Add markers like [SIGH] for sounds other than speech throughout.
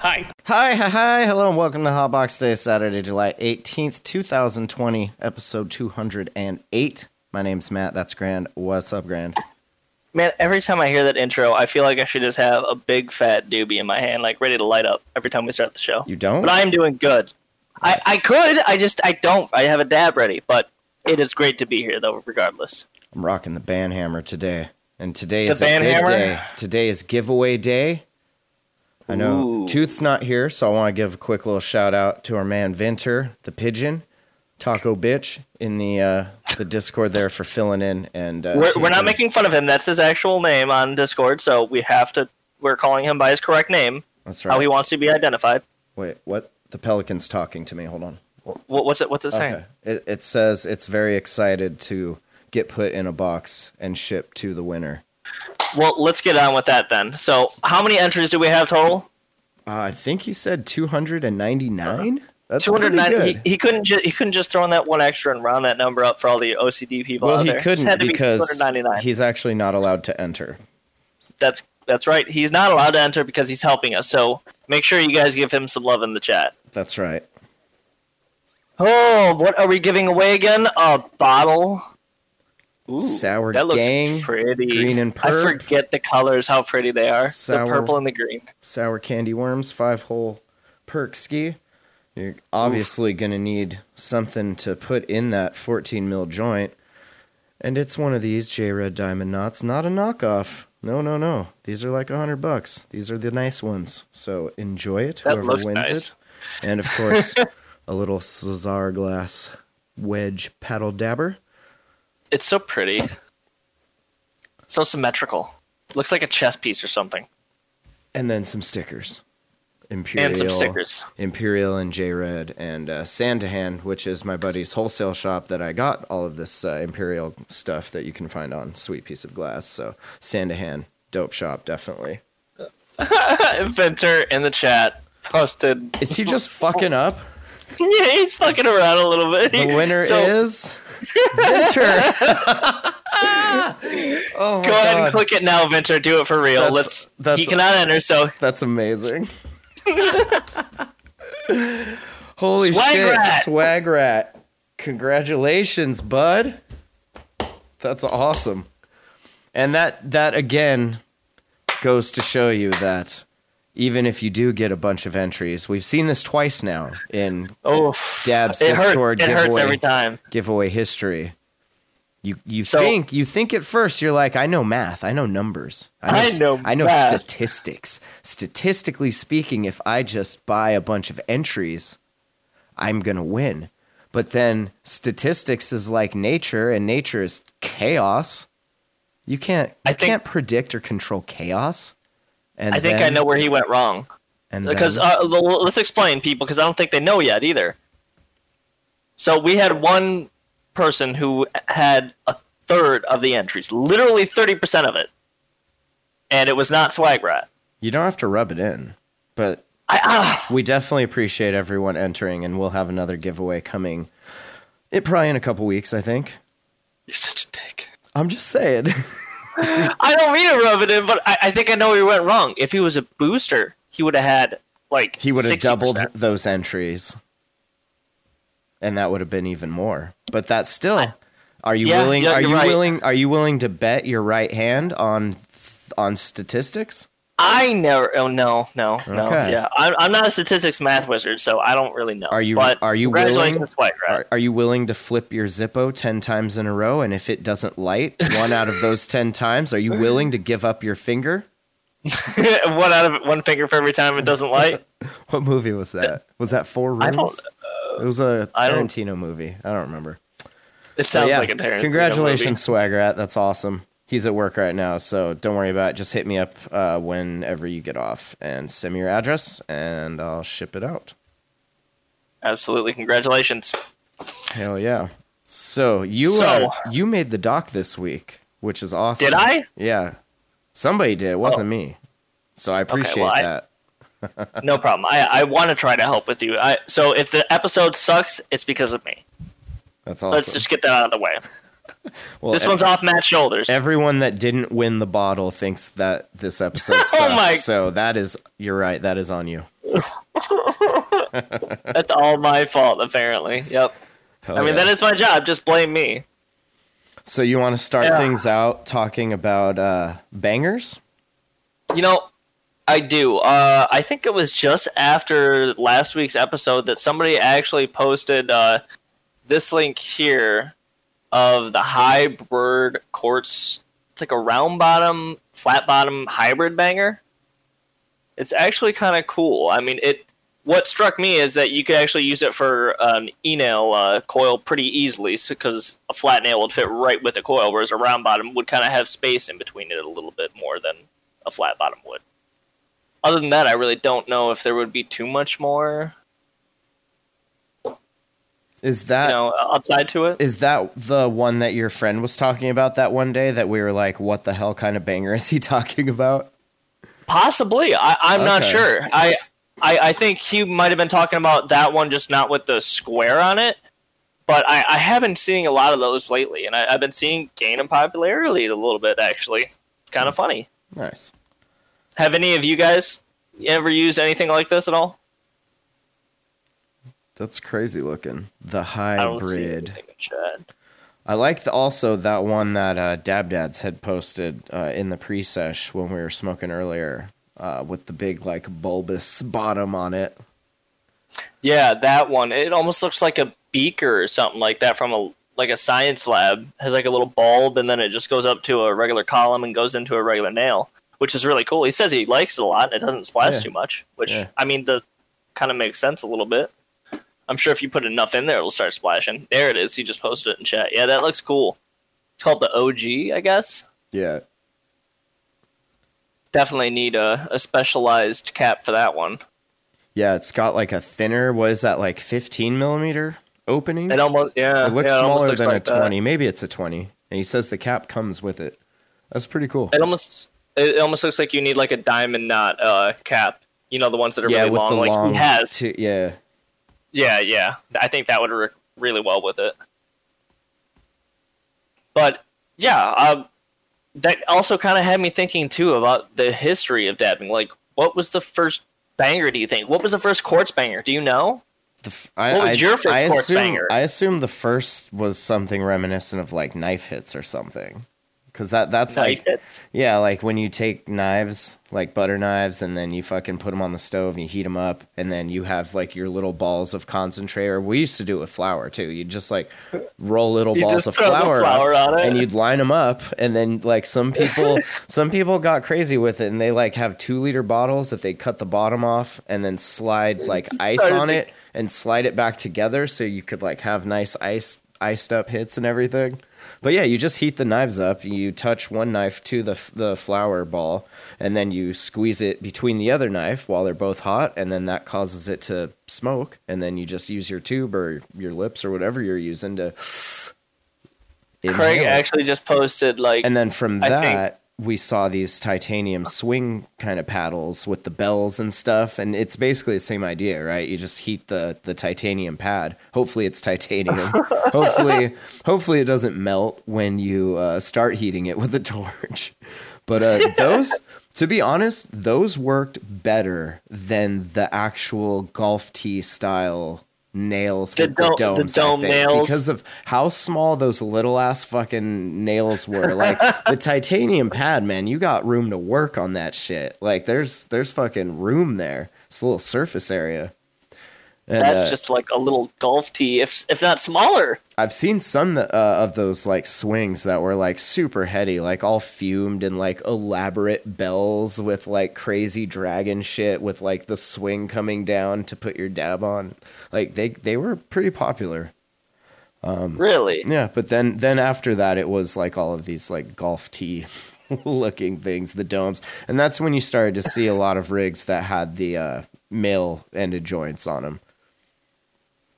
Hi. Hi, hi, hi, hello, and welcome to Hotbox Day, Saturday, July 18th, 2020, episode 208. My name's Matt, that's Grand. What's up, Grand? Man, every time I hear that intro, I feel like I should just have a big fat doobie in my hand, like ready to light up every time we start the show. You don't? But I am doing good. I, I could, I just I don't. I have a dab ready, but it is great to be here though, regardless. I'm rocking the band hammer today. And today The is a band good hammer? day. Today is giveaway day. I know Ooh. Tooth's not here, so I want to give a quick little shout out to our man Venter, the pigeon, Taco Bitch, in the uh, the Discord there for filling in. And uh, We're, we're not making fun of him. That's his actual name on Discord, so we have to. We're calling him by his correct name, That's right. how he wants to be identified. Wait, what? The pelican's talking to me. Hold on. What, what's it? What's it saying? Okay. It, it says it's very excited to get put in a box and shipped to the winner. Well, let's get on with that then. So, how many entries do we have total? Uh, I think he said 299. That's Two hundred ninety. He, he couldn't. Ju- he couldn't just throw in that one extra and round that number up for all the OCD people well, out he there. It couldn't be because 299. he's actually not allowed to enter. That's that's right. He's not allowed to enter because he's helping us. So make sure you guys give him some love in the chat. That's right. Oh, what are we giving away again? A bottle. Ooh, Sour that looks Gang, pretty. Green and Purple. I forget the colors, how pretty they are. Sour- The purple and the green. Sour candy worms, five hole perk ski. You're obviously going to need something to put in that 14 mil joint. And it's one of these J Red Diamond Knots, not a knockoff. No, no, no. These are like a hundred bucks. These are the nice ones. So enjoy it, That whoever wins nice. it. And of course, [LAUGHS] a little Cesar glass wedge paddle dabber. It's so pretty. so symmetrical. Looks like a chess piece or something. And then some stickers. Emperial, And some stickers. Emperial and J Red and uh, Sandahan, which is my buddy's wholesale shop that I got all of this uh, Emperial stuff that you can find on Sweet Piece of Glass. So Sandahan, dope shop, definitely. [LAUGHS] Inventor in the chat posted. Is he just fucking up? [LAUGHS] yeah, he's fucking around a little bit. The winner So- is Vinter. [LAUGHS] oh my Go ahead and click it now, Vinter. Do it for real. That's- Let's. that's- he cannot enter, so That's amazing. [LAUGHS] Holy Swag shit, rat. swag rat! Congratulations, bud. That's awesome. And that that again goes to show you that even if you do get a bunch of entries, we've seen this twice now in oh, Dab's it hurts. Discord It hurts giveaway every time. giveaway history. You you So- think you think at first you're like I know math, I know numbers, I know I know math. statistics. Statistically speaking, if I just buy a bunch of entries, I'm gonna win. But then statistics is like nature, and nature is chaos. You can't I you think- can't predict or control chaos. And I think I know where he went wrong. And Because then- uh, let's explain, people, because I don't think they know yet either. So we had one person who had a third of the entries, literally thirty percent of it, and it was not Swag Rat. you don't have to rub it in, but I, ah, we definitely appreciate everyone entering, and we'll have another giveaway coming. It probably in a couple weeks, I think. you're such a dick. I'm just saying. [LAUGHS] [LAUGHS] I don't mean to rub it in, but I, I think I know where he went wrong. If he was a booster, he would have had like he would have 60%. doubled those entries, and that would have been even more. But that's still. Are you Yeah, willing? yeah, are you right. willing? Are you willing to bet your right hand on on statistics? I never. Oh no, no, no. Okay. Yeah, I'm, I'm not a statistics math wizard, so I don't really know. Are you- But are you willing? White Rat. Are, are you willing to flip your Zippo ten times in a row, and if it doesn't light one out of those ten times, are you willing to give up your finger? [LAUGHS] one out of one finger for every time it doesn't light. [LAUGHS] What movie was that? Was that Four I Rooms? don't- it was a I Tarantino movie. I don't remember. It sounds yeah, like a Tarantino Congratulations, Swagrat. That's awesome. He's at work right now, so don't worry about it. Just hit me up uh, whenever you get off and send me your address, and I'll ship it out. Absolutely, congratulations. Hell yeah. So you So- uh, you made the doc this week, which is awesome. Did I? Yeah, somebody did. It wasn't Oh. me. So I appreciate well, I- that. [LAUGHS] No problem. I, I want to try to help with you. I, so if the episode sucks, it's because of me. That's awesome. Let's just get that out of the way. [LAUGHS] well, this ev- one's off Matt's shoulders. Everyone that didn't win the bottle thinks that this episode [LAUGHS] sucks. Oh my- So that is, you're right. That is on you. [LAUGHS] That's all my fault, apparently. Yep. I mean, yeah. that is my job. Just blame me. So you want to start Yeah. things out talking about uh, bangers? You know, I do. Uh, I think it was just after last week's episode that somebody actually posted uh, this link here of the hybrid quartz. It's like a round bottom, flat bottom hybrid banger. It's actually kind of cool. I mean, it. What struck me is that you could actually use it for an e-nail uh, coil pretty easily, because a flat nail would fit right with the coil, whereas a round bottom would kind of have space in between it a little bit more than a flat bottom would. Other than that, I really don't know if there would be too much more, Is you that know, uh, upside to it. is that the one that your friend was talking about that one day that we were like, what the hell kind of banger is he [LAUGHS] talking about? Possibly, I, I'm not sure. I, I, I think he might have been talking about that one, just not with the square on it. But I, I have been seeing a lot of those lately, and I, I've been seeing gain in popularity a little bit. Actually, kind of funny. Nice. Have any of you guys ever used anything like this at all? That's crazy looking. The I hybrid. anything. I like the, also that one that uh, Dab Dads had posted uh, in the pre-sesh when we were smoking earlier uh, with the big like bulbous bottom on it. Yeah, that one. It almost looks like a beaker or something like that from a like a science lab. has like a little bulb and then it just goes up to a regular column and goes into a regular nail, which is really cool. He says he likes it a lot and it doesn't splash Yeah. too much, which Yeah. I mean the kind of makes sense a little bit. I'm sure if you put enough in there it'll start splashing. There it is. He just posted it in chat. Yeah, that looks cool. It's called the OG, I guess. Yeah. Definitely need a, a specialized cap for that one. Yeah, it's got like a thinner, what is that, like 15 millimeter opening? It almost yeah. It looks yeah, smaller looks than like a that. 20. Maybe it's a 20. And he says the cap comes with it. That's pretty cool. It almost it almost looks like you need like a diamond knot uh, cap. You know the ones that are yeah, really with long. the like long. he has. t- yeah. Yeah, yeah. I think that would work really well with it. But yeah, um, that also kind of had me thinking too about the history of dabbing. Like, what was the first banger? Do you think? What was the first quartz banger? Do you know? The f- I, What was I- your first I quartz assume, banger? I assume the first was something reminiscent of like knife hits or something. Because that, that's Knife like hits. Yeah, like when you take knives, like butter knives, and then you fucking put them on the stove and you heat them up, and then you have like your little balls of concentrate. Or we used to do it with flour too. You just like roll little You balls of flour, flour up, on it. and you'd line them up, and then like some [LAUGHS] people, some people got crazy with it, and they like have two liter bottles that they cut the bottom off and then slide like ice on to- it and slide it back together so you could like have nice ice iced up hits and everything. But yeah, you just heat the knives up. You touch one knife to the the flour ball, and then you squeeze it between the other knife while they're both hot, and then that causes it to smoke. And then you just use your tube or your lips or whatever you're using to. [SIGHS] Craig inhale actually just posted like And then from I that, we saw these titanium swing kind of paddles with the bells and stuff. And it's basically the same idea, right? You just heat the, the titanium pad. Hopefully, it's titanium. [LAUGHS] hopefully, hopefully it doesn't melt when you uh, start heating it with a torch. But uh, [LAUGHS] those, to be honest, those worked better than the actual golf tee style nails The with dome- the the domes. I dome think, nails. because of how small those little ass fucking nails were. [LAUGHS] Like the titanium pad, man, you got room to work on that shit. Like there's there's fucking room there. It's a little surface area. And, that's uh, just like a little golf tee, if if not smaller. I've seen some uh, of those like swings that were like super heady, like all fumed and like elaborate bells with like crazy dragon shit with like the swing coming down to put your dab on. Like they they were pretty popular. Really? Yeah, but then then after that, it was like all of these like golf tee [LAUGHS] looking things, the domes, and that's when you started to see a lot of rigs that had the uh, male ended joints on them.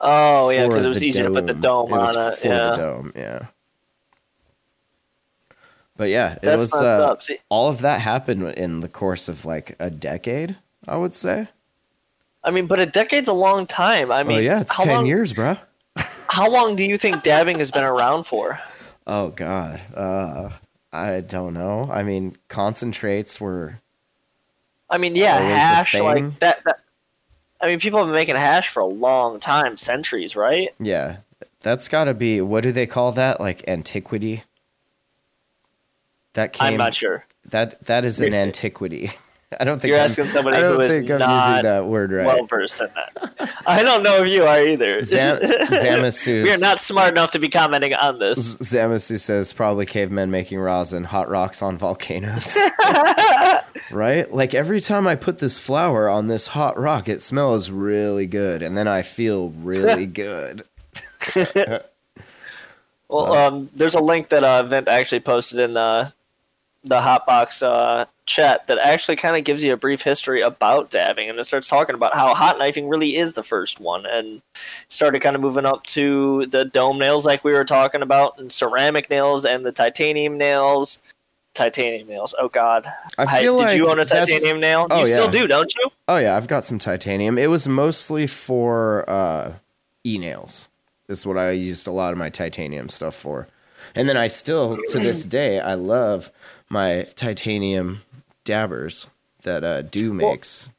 Oh yeah, because it was easy to put the dome It on it. for Yeah. the dome, yeah. But yeah, it That's was uh, all of that happened in the course of like a decade, I would say. I mean, but a decade's a long time. I mean, oh yeah, it's how ten long, years, bro. [LAUGHS] How long do you think dabbing has been around for? Oh god, uh, I don't know. I mean, concentrates were I mean, yeah, hash like that, that. I mean, people have been making hash for a long time, centuries, right? yeah. That's got to be what do they call that? Like antiquity. That came. I'm not sure. That that is an [LAUGHS] antiquity. [LAUGHS] I don't think You're I'm- asking somebody I don't who is I'm not using that word right. Well versed in that. I don't know if you are either. [LAUGHS] Zam- Zamasu. we are not smart enough to be commenting on this. Zamasu says probably cavemen making rosin, hot rocks on volcanoes. [LAUGHS] right? Like every time I put this flour on this hot rock, it smells really good, and then I feel really good. Well, um, there's a link that uh, Vint actually posted in uh, the Hotbox uh, chat that actually kind of gives you a brief history about dabbing, and it starts talking about how hot knifing really is the first one, and started kind of moving up to the dome nails, like we were talking about, and ceramic nails, and the titanium nails. Titanium nails. Oh God! I feel did like you own a titanium nail? Oh, you still yeah. do, don't you? Oh yeah, I've got some titanium. It was mostly for uh, e nails. This is what I used a lot of my titanium stuff for. And then I still, to this day, I love my titanium dabbers that uh, Do makes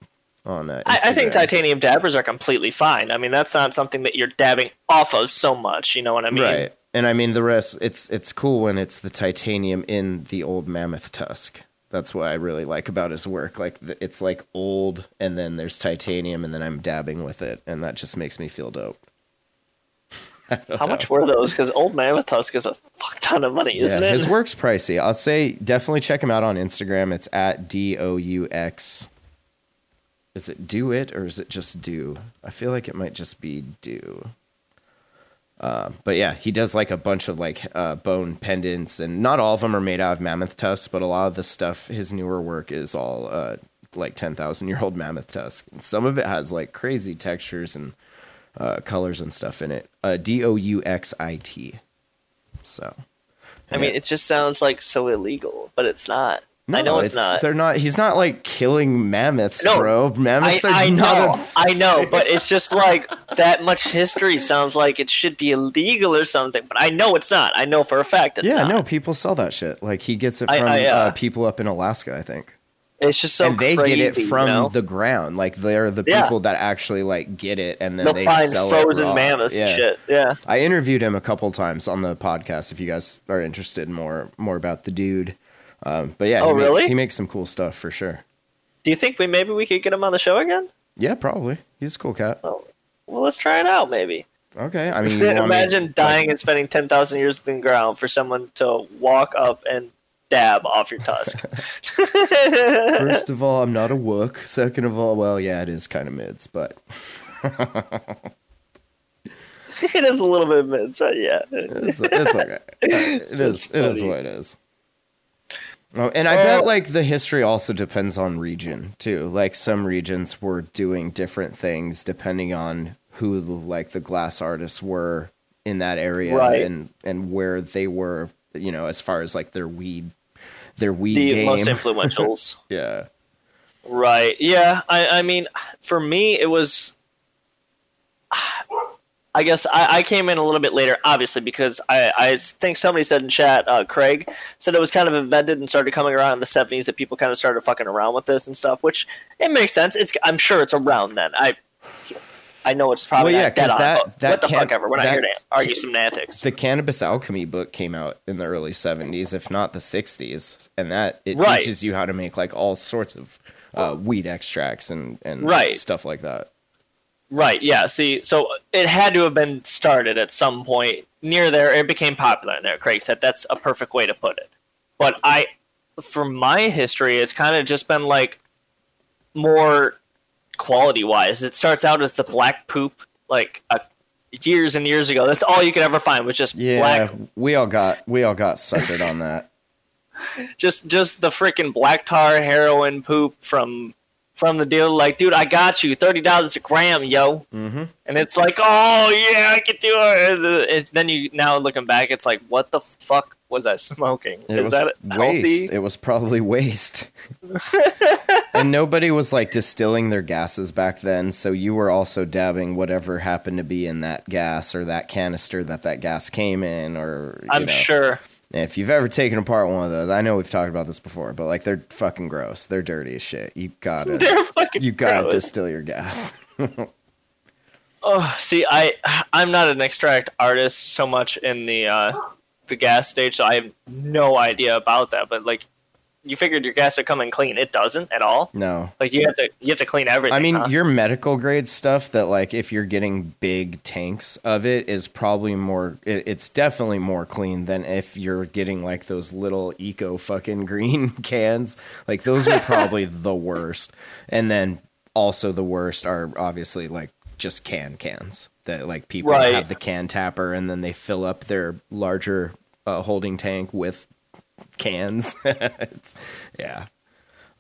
on. Uh, I, I think titanium dabbers are completely fine. I mean, that's not something that you're dabbing off of so much. You know what I mean? right. And I mean the rest. It's it's cool when it's the titanium in the old mammoth tusk. That's what I really like about his work. Like it's like old, and then there's titanium, and then I'm dabbing with it, and that just makes me feel dope. [LAUGHS] How much were those? Because old mammoth tusk is a fuck ton of money, isn't yeah, it? His work's pricey. I'll say definitely check him out on Instagram. It's at D O U X. Is it do it or is it just do? I feel like it might just be do. Uh, but yeah, he does like a bunch of like uh, bone pendants, and not all of them are made out of mammoth tusks, but a lot of the stuff, his newer work is all uh, like ten thousand year old mammoth tusk. And some of it has like crazy textures and uh, colors and stuff in it. Uh, D O U X I T. So. I mean, it just sounds like so illegal, but it's not. I know it's, not. They're not. He's not like killing mammoths, No, bro. I, Mammoths are I not. know, I know, but it's just like that much history sounds like it should be illegal or something. But I know it's not. I know for a fact it's yeah, not. no, people sell that shit. Like he gets it I- from I, uh, uh, people up in Alaska, I think, It's just so and they crazy, get it from you know? the ground. Like they're the Yeah. people that actually like get it, and then They'll they find sell frozen it raw. mammoths yeah. and shit. Yeah. I interviewed him a couple times on the podcast. If you guys are interested in more more about the dude, um, but yeah, Oh, he makes, really? he makes some cool stuff for sure. Do you think we maybe we could get him on the show again? Yeah, probably. He's a cool cat. Well, let's try it out, maybe. Okay, I mean, you [LAUGHS] want me- Imagine like- dying and spending ten thousand years in the ground for someone to walk up and dab off your tusk. [LAUGHS] First of all, I'm not a wook. Second of all, well, yeah, it is kind of mids, but [LAUGHS] it is a little bit mid, so yeah. it's, it's okay. It is. It is what it is. Oh, and I bet like the history also depends on region too. Like some regions were doing different things depending on who like the glass artists were in that area Right. and and where they were. You know, as far as like their weed, their weed The game. most [LAUGHS] influentials. yeah. Right. Yeah. I, I mean, for me, it was. I guess I, I came in a little bit later, obviously, because I, I think somebody said in chat, uh, Craig said it was kind of invented and started coming around in the 70s that people kind of started fucking around with this and stuff, which it makes sense. It's I'm sure it's around then. I I know it's probably Well, yeah, not dead 'cause on, that- that what the can't- fuck ever. We're not that- here to argue semantics. The Cannabis Alchemy book came out in the early 70s, if not the 60s, and that it Right. teaches you how to make like all sorts of uh, weed extracts and and Right. stuff like that. Right. Yeah. See, so it had to have been started at some point near there. It became popular in there. Craig said that's a perfect way to put it. But I, for my history, it's kind of just been like more quality wise. It starts out as the black poop, like uh years and years ago. That's all you could ever find was just Yeah, black, we all got we all got suckered on that. [LAUGHS] just just the freaking black tar heroin poop from from the dealer, like, dude, I got you thirty dollars a gram, yo. Mm-hmm. And it's like, oh yeah, I can do it. And, then you now looking back, it's like, what the fuck was I smoking? It Is was that healthy? waste. It was probably [LAUGHS] waste. [LAUGHS] and nobody was like distilling their gases back then, so you were also dabbing whatever happened to be in that gas or that canister that that gas came in, or you I'm know. sure. If you've ever taken apart one of those, I know we've talked about this before, but like they're fucking gross. They're dirty as shit. You gotta, [LAUGHS] They're fucking you gotta gross. distill your gas. Oh, see, I I'm not an extract artist so much in the uh, the gas stage, so I have no idea about that. But like, you figured your gas would come in clean. It doesn't at all. No, Like you have to you have to clean everything. I mean, huh? your medical grade stuff that like if you're getting big tanks of it is probably more it, it's definitely more clean than if you're getting like those little eco fucking [LAUGHS] green cans. Like those are probably [LAUGHS] the worst. And then also the worst are obviously like just can cans that like people Right. have the can tapper and then they fill up their larger uh, holding tank with cans. [LAUGHS] it's, yeah.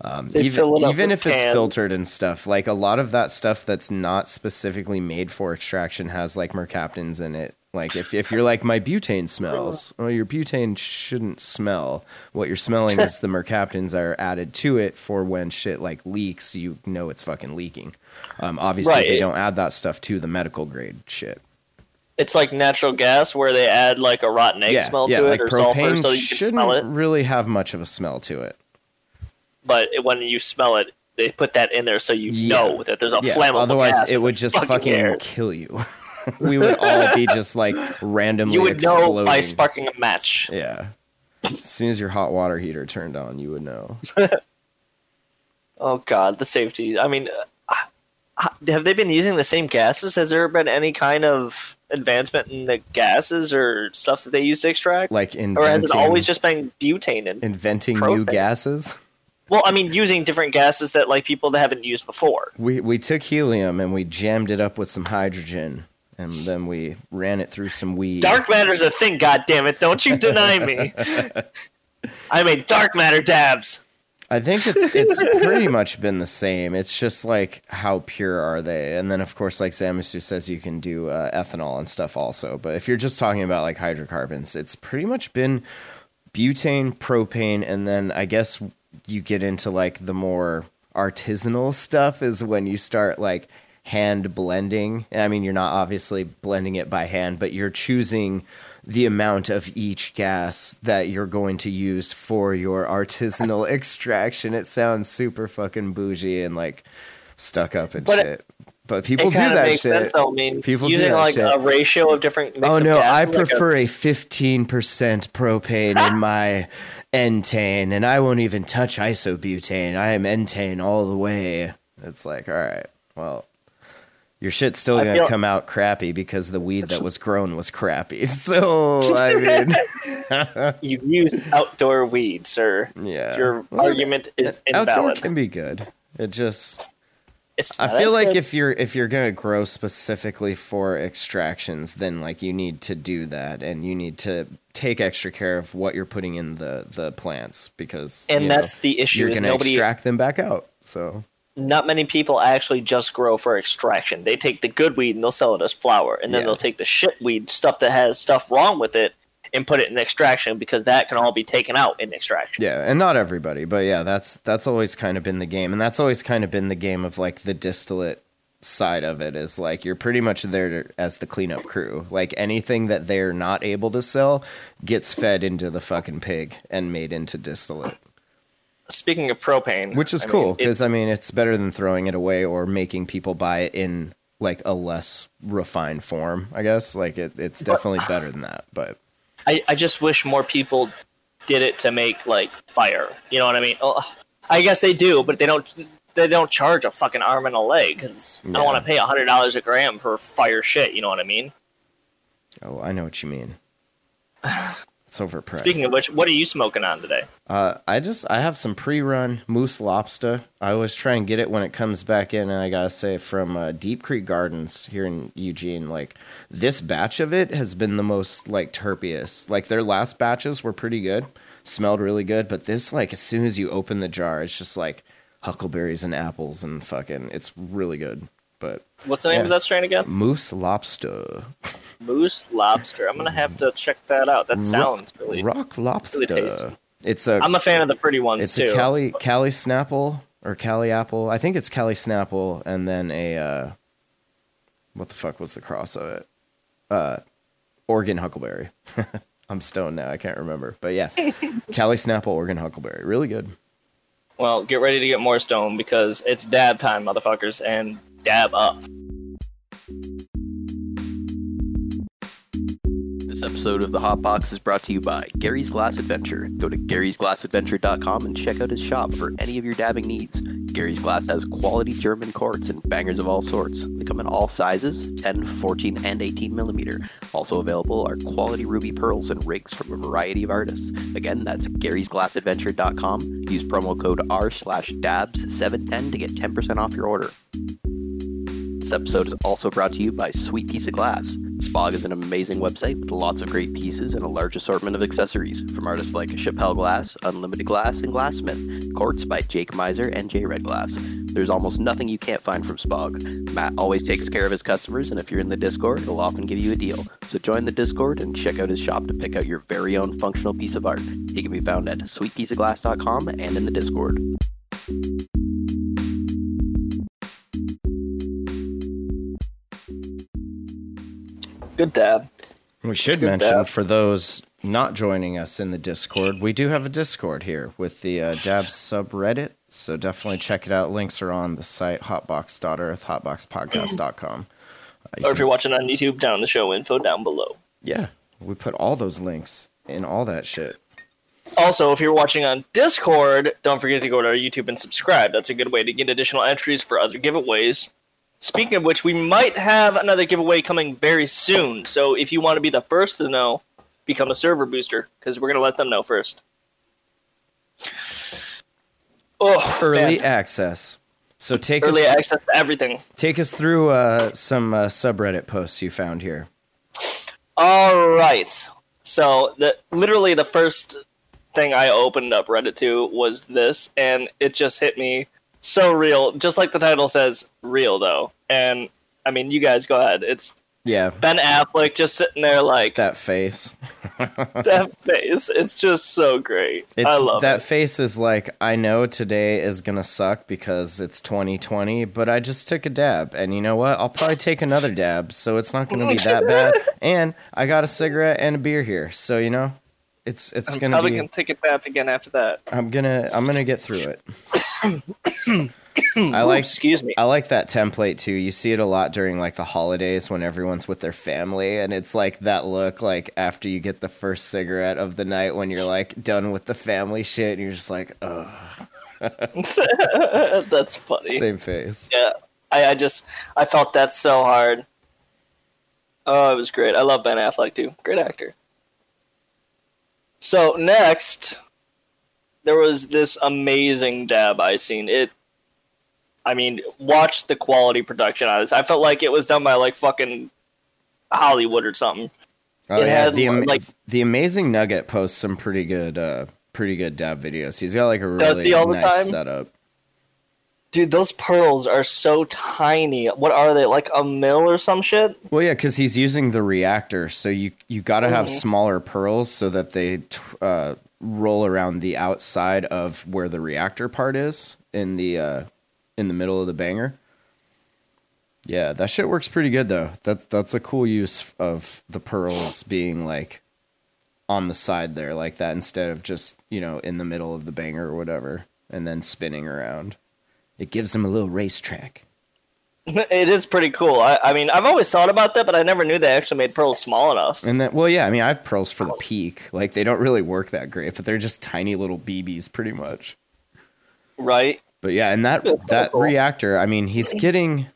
Um, even it even if it's filtered and stuff, like a lot of that stuff that's not specifically made for extraction has like mercaptans in it. Like if, if you're like my butane smells, well, your butane shouldn't smell. What you're smelling is [LAUGHS] the mercaptans are added to it for when shit like leaks, you know it's fucking leaking. Um, obviously, Right. they don't add that stuff to the medical grade shit. It's like natural gas where they add like a rotten egg yeah, smell yeah, to like it or sulfur so you can smell it. really have much of a smell to it. But when you smell it, they put that in there so you Yeah. know that there's a Yeah, flammable otherwise gas it would just fucking fucking kill you. [LAUGHS] we would all be just like randomly You would exploding. know by sparking a match. Yeah. As soon as your hot water heater turned on, you would know. [LAUGHS] Oh god, the safety. I mean, uh, have they been using the same gases? Has there been any kind of advancement in the gases or stuff that they use to extract? Like in or has it always just been butane and inventing new gases. well, I mean, using different gases that like people that haven't used before. We we took helium and we jammed it up with some hydrogen, and then we ran it through some weed. Dark matter's a thing. God damn it! Don't you deny me. [LAUGHS] I made dark matter dabs. I think it's it's pretty much been the same. It's just like how pure are they, and then of course, like Zamasu says, you can do uh, ethanol and stuff also. But if you're just talking about like hydrocarbons, it's pretty much been butane, propane, and then I guess you get into like the more artisanal stuff is when you start like hand blending. I mean, you're not obviously blending it by hand, but you're choosing the amount of each gas that you're going to use for your artisanal [LAUGHS] extraction. It sounds super fucking bougie and like stuck up and But it- shit. but people it do that makes shit. sense though. I mean, People do using that like shit. a ratio of different. Mix Oh no, I gases, like prefer a fifteen percent propane in [LAUGHS] my entane, and I won't even touch isobutane. I am entane all the way. It's like, all right, well, your shit's still gonna feel- come out crappy because the weed that was grown was crappy. [LAUGHS] So I mean, [LAUGHS] you use outdoor weed, sir. yeah, Your Well, argument is outdoor invalid. can be good. It just I feel like good. if you're if you're gonna grow specifically for extractions, then like you need to do that, and you need to take extra care of what you're putting in the the plants because and you know, that's the issue you're is gonna nobody extract them back out. So not many people actually just grow for extraction. They take the good weed and they'll sell it as flour, and then Yeah. they'll take the shit weed stuff that has stuff wrong with it and put it in extraction because that can all be taken out in extraction. yeah, and not everybody, but yeah, that's that's always kind of been the game, and that's always kind of been the game of like the distillate side of it is like you're pretty much there to, as the cleanup crew. Like anything that they're not able to sell gets fed into the fucking pig and made into distillate. Speaking of propane, which is I cool because I mean it's better than throwing it away or making people buy it in like a less refined form. I guess like it, it's definitely better than that. But I, I just wish more people did it to make like fire. You know what I mean? Oh, I guess they do, but they don't. They don't charge a fucking arm and a leg because I don't want to pay hundred dollars a gram for fire shit. You know what I mean? oh, I know what you mean. [SIGHS] [LAUGHS] It's overpriced. Speaking of which, what are you smoking on today? uh, I just I have some pre-run moose lobster. I always try and get it when it comes back in, and I gotta say from uh, Deep Creek Gardens here in Eugene, like this batch of it has been the most like terpiest. Like their last batches were pretty good, smelled really good, but this like as soon as you open the jar, it's just like huckleberries and apples and fucking. It's really good. But What's the name Yeah. of that strain again? moose lobster, Moose lobster. I'm gonna have to check that out. That sounds really. rock lobster. tasty. It's a I'm a fan of the pretty ones it's too. a Cali Cali Snapple or Cali Apple. I think it's Cali Snapple, and then a uh, what the fuck was the cross of it? Uh, Oregon Huckleberry. [LAUGHS] I'm stoned now. I can't remember, but yeah, [LAUGHS] Cali Snapple, Oregon Huckleberry, really good. Well, get ready to get more stone because it's dab time, motherfuckers, and dab up. This episode of the Hot Box is brought to you by Gary's Glass Adventure. Go to garysglassadventure.com and check out his shop for any of your dabbing needs. Gary's Glass has quality German quartz and bangers of all sorts. They come in all sizes 10, 14, and 18 millimeter. Also available are quality ruby pearls and rigs from a variety of artists. Again, that's garysglassadventure.com. Use promo code R slash dabs710 to get 10% off your order. This episode is also brought to you by Sweet Piece of Glass. Spog is an amazing website with lots of great pieces and a large assortment of accessories from artists like Chappelle Glass, Unlimited Glass, and Glassmith. Quartz by Jake Miser and J Red Glass. There's almost nothing you can't find from Spog. Matt always takes care of his customers, and if you're in the Discord, he'll often give you a deal. So join the Discord and check out his shop to pick out your very own functional piece of art. He can be found at sweetpieceofglass.com and in the Discord. Good dab. We should Good mention dab. for those not joining us in the Discord, we do have a Discord here with the uh, Dab subreddit. So definitely check it out. Links are on the site hotbox.earth, hotboxpodcast.com. Or if you're watching on YouTube, down in the show info down below. Yeah, we put all those links in all that shit. Also, if you're watching on Discord, don't forget to go to our YouTube and subscribe. That's a good way to get additional entries for other giveaways. Speaking of which, we might have another giveaway coming very soon. So if you want to be the first to know, become a server booster because we're going to let them know first. Oh, Early man. access. So take early us access to everything. take us through uh, some uh, subreddit posts you found here. All right. So the literally the first thing I opened up Reddit to was this, and it just hit me so real, just like the title says, real though. And I mean, you guys go ahead. It's Yeah, Ben Affleck just sitting there like that face. [LAUGHS] that face. It's just so great. It's I love that it. face is like I know today is gonna suck because it's 2020, but I just took a dab, and you know what? I'll probably take another dab, so it's not gonna be [LAUGHS] that bad. And I got a cigarette and a beer here, so you know, it's it's I'm gonna probably be. gonna take it back again after that. I'm gonna I'm gonna get through it. [COUGHS] I like Excuse me. I like that template too. You see it a lot during like the holidays when everyone's with their family and it's like that look like after you get the first cigarette of the night when you're like done with the family shit and you're just like, oh, [LAUGHS] That's funny. same face. Yeah, I, I just I felt that so hard. Oh, it was great. I love Ben Affleck too. Great actor. So next, there was this amazing dab I seen. It, I mean, watch the quality production on this. I felt like it was done by like fucking Hollywood or something. Oh It yeah, had, the, like- the amazing Nugget posts some pretty good uh pretty good dab videos. He's got like a really nice setup. Dude, those pearls are so tiny. What are they? Like a mill or some shit? Well, yeah, because he's using the reactor, so you you got to have Mhm. smaller pearls so that they t- uh, roll around the outside of where the reactor part is in the uh, in the middle of the banger. Yeah, that shit works pretty good though. That that's a cool use of the pearls being like on the side there like that instead of just you know in the middle of the banger or whatever and then spinning around. It gives them a little racetrack. [LAUGHS] It is pretty cool. I, I mean, I've always thought about that, but I never knew they actually made pearls small enough. And that, well, yeah, I mean, I have pearls for the peak. Like, they don't really work that great, but they're just tiny little BBs, pretty much. Right? But yeah, and that That's that cool. reactor, I mean, he's getting,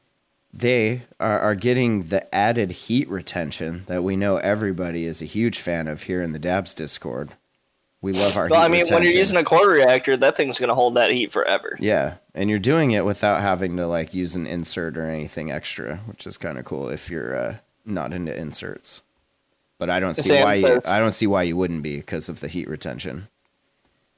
they are, are getting the added heat retention that we know everybody is a huge fan of here in the Dabs Discord. We love our. Well, I mean, when you're using a core reactor, that thing's going to hold that heat forever. yeah, and you're doing it without having to like use an insert or anything extra, which is kind of cool if you're uh, not into inserts. But I don't see Sam why you, I don't see why you wouldn't be because of the heat retention.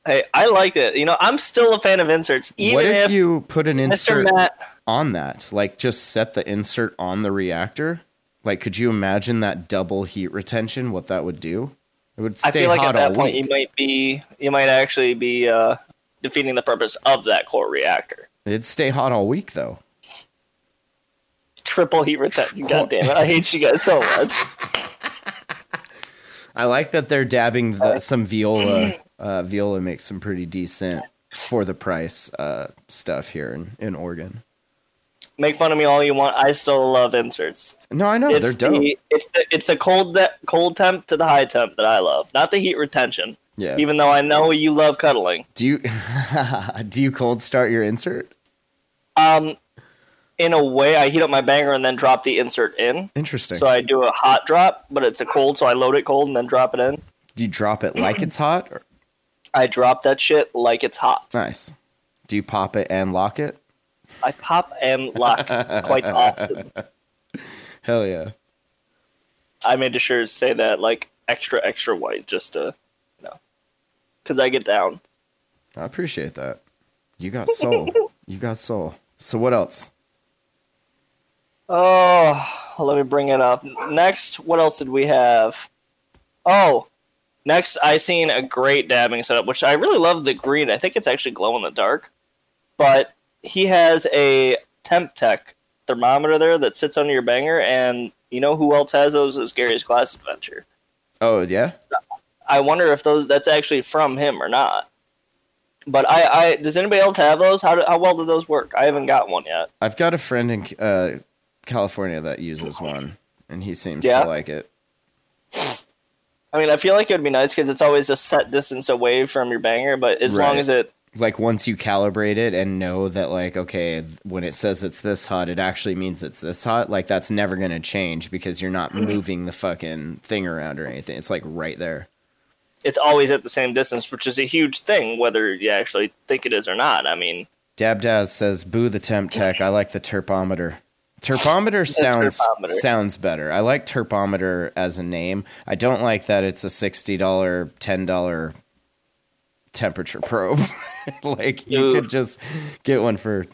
Hey, I liked it. You know, I'm still a fan of inserts. Even what if, if you put an insert Matt, on that? Like just set the insert on the reactor? Like could you imagine that double heat retention what that would do? It would I feel like hot at that point week. you might be, you might actually be uh, defeating the purpose of that core reactor. It'd stay hot all week though. Triple heat retention. [LAUGHS] God damn it! I hate you guys so much. [LAUGHS] I like that they're dabbing the, some viola. [CLEARS THROAT] Uh, viola makes some pretty decent for the price uh, stuff here in, in Oregon. Make fun of me all you want. I still love inserts. No, I know it's they're dope. The, it's the it's the cold de- cold temp to the high temp that I love, not the heat retention. yeah. Even though I know you love cuddling. do you [LAUGHS] do you cold start your insert? Um, in a way, I heat up my banger and then drop the insert in. Interesting. So I do a hot drop, but it's a cold, so I load it cold and then drop it in. do you drop it like it's hot? Or, I drop that shit like it's hot. nice. Do you pop it and lock it? I pop and lock quite often. [LAUGHS] Hell yeah. I made sure to say that like extra extra white just to you know because I get down. I appreciate that. You got soul. [LAUGHS] you got soul. So what else? Oh, let me bring it up. Next, what else did we have? Oh, next I seen a great dabbing setup, which I really love the green. I think it's actually glow in the dark, but he has a temp tech thermometer there that sits under your banger, and you know who else has those is Gary's Glass Adventure. Oh yeah. I wonder if those that's actually from him or not. But I, I does anybody else have those? How do, how well do those work? I haven't got one yet. I've got a friend in uh, California that uses one, and he seems Yeah? to like it. I mean, I feel like it would be nice because it's always a set distance away from your banger. But as long as it, Like once you calibrate it and know that, like, okay, when it says it's this hot, it actually means it's this hot. Like that's never gonna change because you're not mm-hmm. moving the fucking thing around or anything. It's like right there. it's always at the same distance, which is a huge thing, whether you actually think it is or not. I mean, Dab Daz says, "Boo the temp tech. I like the terpometer. Terpometer sounds terpometer. sounds better. I like terpometer as a name. I don't like that it's a sixty dollar, ten dollar temperature probe. [LAUGHS] like you Oof. could just get one for."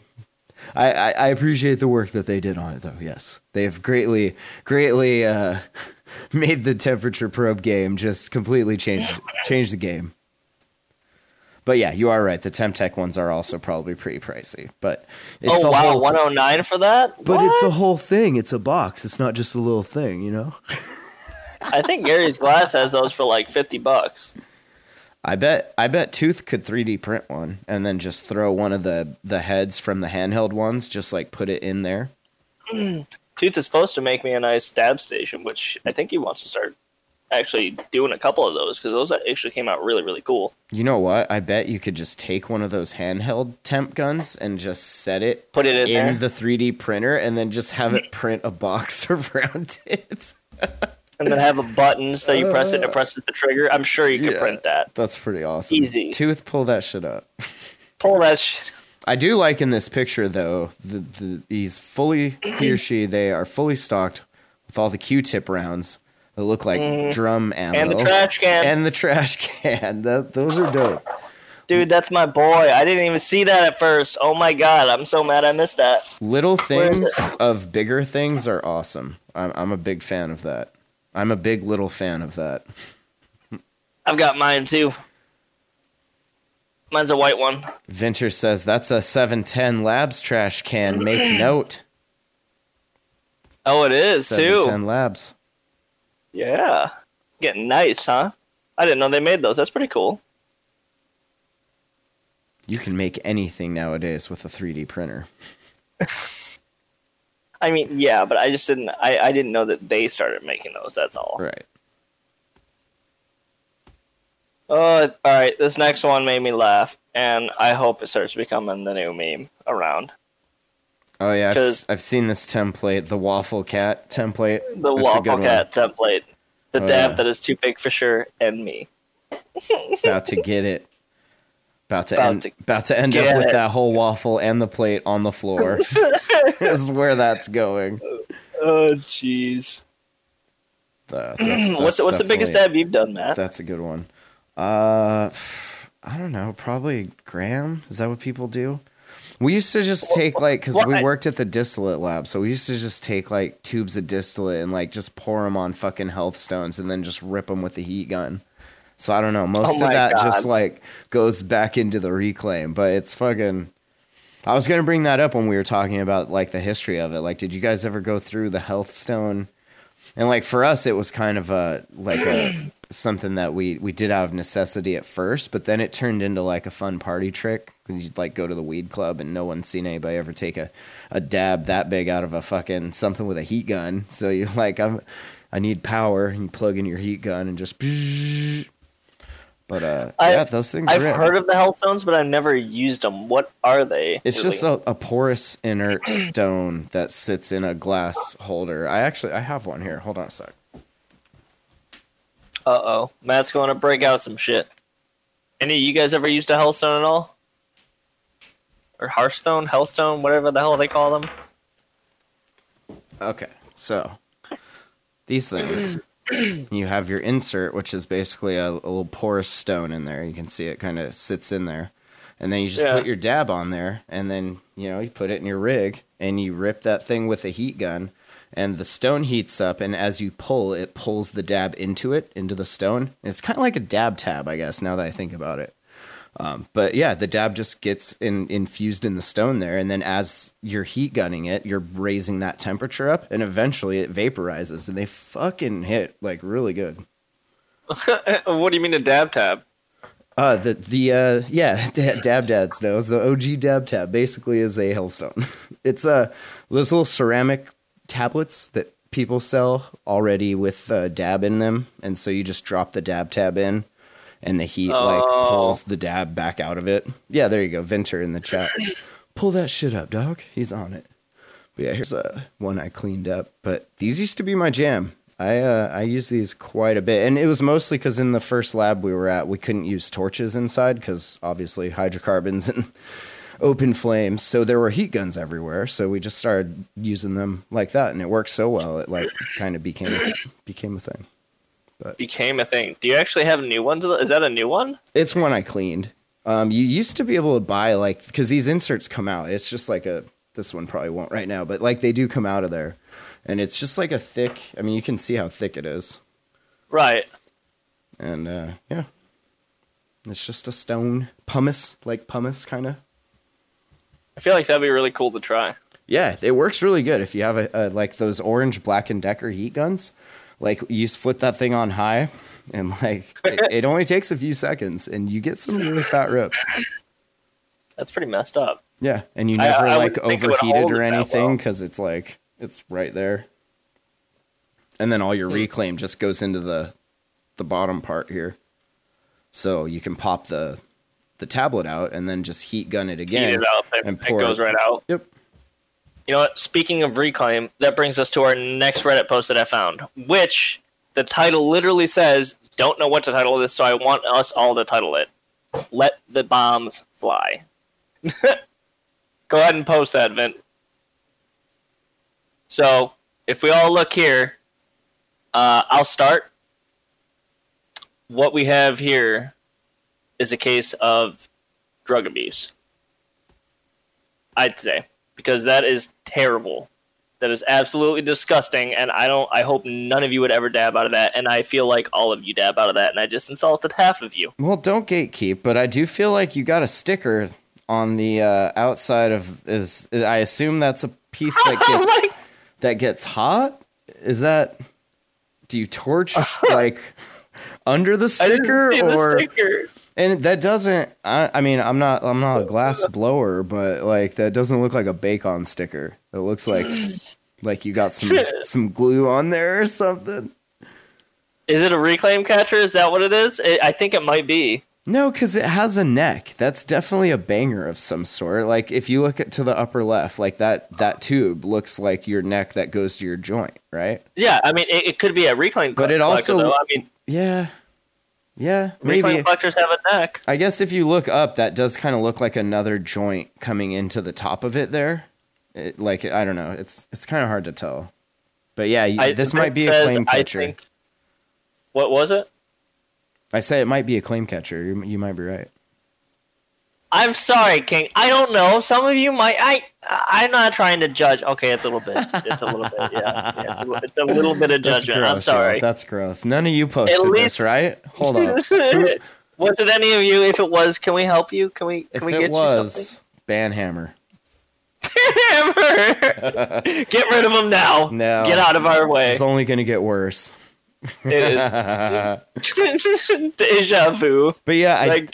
I, I, I appreciate the work that they did on it, though. Yes, they have greatly, greatly uh, [LAUGHS] made the temperature probe game just completely changed changed the game. But yeah, you are right. The Temtech ones are also probably pretty pricey. But it's oh a wow, whole, one hundred nine for that. but it's a whole thing. It's a box. It's not just a little thing, you know. I think Gary's Glass has those for like fifty bucks. I bet I bet Tooth could 3D print one and then just throw one of the the heads from the handheld ones, just like put it in there. [CLEARS THROAT] Tooth is supposed to make me a nice stab station, which I think he wants to start actually doing a couple of those because those actually came out really really cool. You know what? I bet you could just take one of those handheld temp guns and just set it Put it in, in the 3D printer and then just have it [LAUGHS] print a box [LAUGHS] around it. [LAUGHS] and then have a button so you press it and it uh. presses the trigger. I'm sure you could Yeah. print that. That's pretty awesome. Easy. Tooth, pull that shit up. [LAUGHS] Pull that shit. I do like in this picture though, the, the he's fully he or she they are fully stocked with all the Q-tip rounds that look like mm-hmm. drum ammo. And the trash can. and the trash [LAUGHS] can. That those are dope. Dude, that's my boy. I didn't even see that at first. Oh my god, I'm so mad I missed that. Little things of bigger things are awesome. I'm I'm a big fan of that. I'm a big little fan of that. I've got mine too. Mine's a white one. Vinter says that's a 710 Labs trash can. Make [CLEARS THROAT] note. Oh, it is too. 710 Labs. Yeah. Getting nice, huh? I didn't know they made those. That's pretty cool. You can make anything nowadays with a 3D printer. [LAUGHS] I mean, yeah, but I just didn't I, I didn't know that they started making those, that's all. Right. Oh, all right. This next one made me laugh, and I hope it starts becoming the new meme around. Oh yeah, I've, I've seen this template, the waffle cat template. The That's Waffle good one. Cat template. The Oh, dab yeah. that is too big for sure, and me. About to get it. About to About end. to about to end up with it. that whole waffle and the plate on the floor. this [LAUGHS] [LAUGHS] is where that's going. Oh, jeez. Uh, What's [CLEARS THROAT] what's the biggest dab you've done, Matt? That's a good one. Uh, I don't know, probably gram. Is that what people do? We used to just take like because we worked at the distillate lab, so we used to just take like tubes of distillate and like just pour them on fucking health stones and then just rip them with the heat gun. So I don't know. Oh Most of Oh my that God. just like goes back into the reclaim, but it's fucking. I was gonna bring that up when we were talking about like the history of it. Like, did you guys ever go through the health stone? And like for us, it was kind of a like a [CLEARS THROAT] something that we we did out of necessity at first, but then it turned into like a fun party trick because you'd like go to the weed club and no one's seen anybody ever take a, a dab that big out of a fucking something with a heat gun. So you're like, I'm I need power, and you plug in your heat gun and just. But uh, I- yeah, those things. I've rip. heard of the health stones, but I've never used them. What are they? It's just a, a porous inert [CLEARS THROAT] stone that sits in a glass holder. I actually I have one here. Hold on a sec. Uh oh, Matt's going to break out some shit. Any of you guys ever used a hellstone at all? Or Hearthstone, Hellstone, whatever the hell they call them? Okay, so these things, you have your insert, which is basically a, a little porous stone in there. You can see it kind of sits in there, and then you just Yeah. put your dab on there, and then you know you put it in your rig, and you rip that thing with a heat gun, and the stone heats up, and as you pull, it pulls the dab into it, into the stone. It's kind of like a dab tab, I guess. Now that I think about it. Um, but yeah, the dab just gets in, infused in the stone there, and then as you're heat gunning it, you're raising that temperature up, and eventually it vaporizes, and they fucking hit like really good. [LAUGHS] what do you mean a dab tab? Uh, the the uh, yeah, [LAUGHS] da- dab dads knows the OG dab tab basically is a hellstone. [LAUGHS] It's uh those little ceramic tablets that people sell already with uh, dab in them, and so you just drop the dab tab in, and the heat like Oh. pulls the dab back out of it. Yeah, there you go, Vinter in the chat. [LAUGHS] Pull that shit up, dog. He's on it. But yeah, here's uh, one I cleaned up. But these used to be my jam. I uh, I use these quite a bit, and it was mostly because in the first lab we were at, we couldn't use torches inside because obviously hydrocarbons [LAUGHS] and open flames. So there were heat guns everywhere. So we just started using them like that, and it worked so well. It like kind of became became a thing. Became a thing. Do you actually have new ones? Is that a new one? It's one I cleaned. Um, you used to be able to buy like because these inserts come out. It's just like a this one probably won't right now, but like they do come out of there, and it's just like a thick. I mean, you can see how thick it is, Right. and uh, yeah, it's just a stone pumice, like pumice kind of. I feel like that'd be really cool to try. Yeah, it works really good if you have a, a like those orange Black and Decker heat guns. Like you just flip that thing on high, and like [LAUGHS] it, it only takes a few seconds, and you get some really fat rips. That's pretty messed up. Yeah, and you never I like wouldn't it overheated or anything well. because it's like it's right there. And then all your Hmm. reclaim just goes into the the bottom part here, so you can pop the the tablet out and then just heat gun it again. Heat it up and, and it goes it. right out. Yep. You know what? Speaking of reclaim, that brings us to our next Reddit post that I found, which the title literally says, "Don't know what to title this, so I want us all to title it. Let the bombs fly." [LAUGHS] Go ahead and post that, Vint. So, if we all look here, uh, I'll start. What we have here is a case of drug abuse. I'd say because that is terrible. That is absolutely disgusting, and I don't. I hope none of you would ever dab out of that, and I feel like all of you dab out of that, and I just insulted half of you. Well, don't gatekeep, but I do feel like you got a sticker on the uh, outside of is. I assume that's a piece that [LAUGHS] gets that gets hot. Is that? Do you torch [LAUGHS] like under the sticker see the or? sticker. And that doesn't. I, I mean, I'm not. I'm not a glass blower, but like that doesn't look like a bake-on sticker. It looks like like you got some [LAUGHS] some glue on there or something. Is it a reclaim catcher? Is that what it is? I I think it might be. No, because it has a neck. That's definitely a banger of some sort. Like if you look at to the upper left, like that that tube looks like your neck that goes to your joint, right? Yeah, I mean, it, it could be a reclaim. But it also- though. I mean, Yeah, yeah, reclaim maybe. have a neck. I guess if you look up, that does kind of look like another joint coming into the top of it there. It, like I don't know, it's it's kind of hard to tell. But yeah, I- this might be a claim catcher. Think- what was it? I say it might be a claim catcher. You, you might be right. I'm sorry, King. I don't know. Some of you might. I. I'm not trying to judge. Okay, it's a little bit. It's a little bit. Yeah, yeah it's, a, it's a little bit of [LAUGHS] judgment. gross. I'm sorry. y'all. That's gross. None of you posted least- this, right? Hold on. [LAUGHS] was it any of you? If it was, can we help you? Can we? Can If we it get was, Banhammer. you something? [LAUGHS] get rid of him now. No. Get out of our way. It's only going to get worse. It is [LAUGHS] deja vu. But yeah, I, like.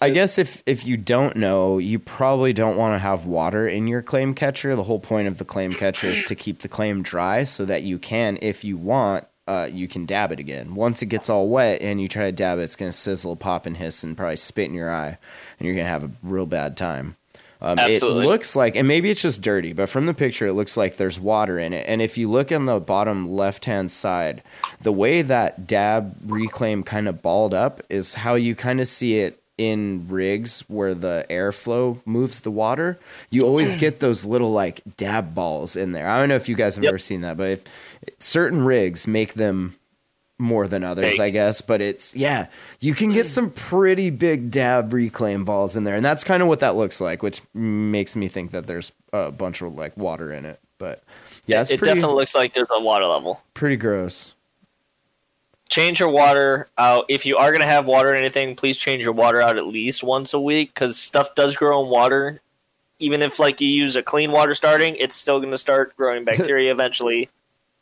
I guess if if you don't know, you probably don't want to have water in your claim catcher. The whole point of the claim catcher is to keep the claim dry so that you can, if you want, uh, you can dab it again. Once it gets all wet and you try to dab it, it's going to sizzle, pop, and hiss, and probably spit in your eye, and you're going to have a real bad time. Um, it looks like, and maybe it's just dirty, but from the picture, it looks like there's water in it. And if you look on the bottom left hand side, the way that dab reclaim kind of balled up is how you kind of see it in rigs where the airflow moves the water. You always get [CLEARS THROAT] those little like dab balls in there. I don't know if you guys have Yep. ever seen that, but if certain rigs make them more than others. I guess. But it's yeah, you can get some pretty big dab reclaim balls in there, and that's kind of what that looks like, which makes me think that there's a bunch of like water in it. But yeah, it's it pretty definitely looks like there's a water level. pretty gross. change your water out. If you are going to have water or anything, please change your water out at least once a week because stuff does grow in water. Even if like you use a clean water starting, it's still going to start growing [LAUGHS] bacteria eventually.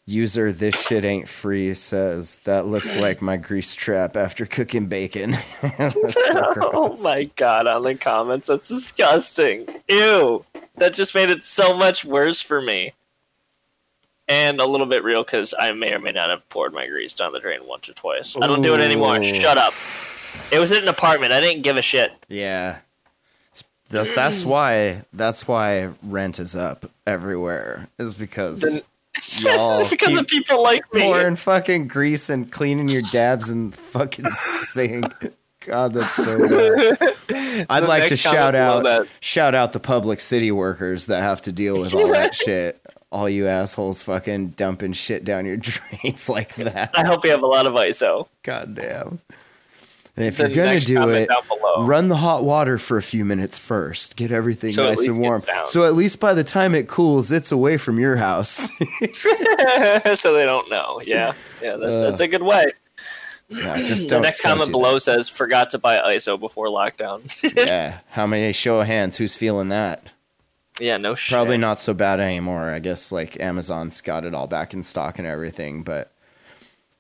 User, this shit ain't free says that looks like my grease trap after cooking bacon. [LAUGHS] So [LAUGHS] oh my god! On the comments, that's disgusting. Ew, that just made it so much worse for me. And a little bit real because I may or may not have poured my grease down the drain once or twice. I don't do it anymore. Shut up. It was in an apartment. I didn't give a shit. Yeah. That's why that's why rent is up everywhere. Is because Then- [LAUGHS] y'all because of people like me. pouring fucking grease and cleaning your dabs in the fucking sink. God, that's so bad. [LAUGHS] I'd like to shout out shout out the public city workers that have to deal with all that [LAUGHS] shit. All you assholes fucking dumping shit down your drains like that. I hope you have a lot of ISO. God damn. And if The you're gonna do it, below. run the hot water for a few minutes first. Get everything So nice and warm. So at least by the time it cools, it's away from your house. [LAUGHS] [LAUGHS] [LAUGHS] so they don't know. Yeah, yeah, that's, that's a good way. yeah, just The don't. next comment below says, "Forgot to buy ISO before lockdown." yeah. How many show of hands? Who's feeling that? yeah, no shit. Probably not so bad anymore. I guess like Amazon's got it all back in stock and everything, but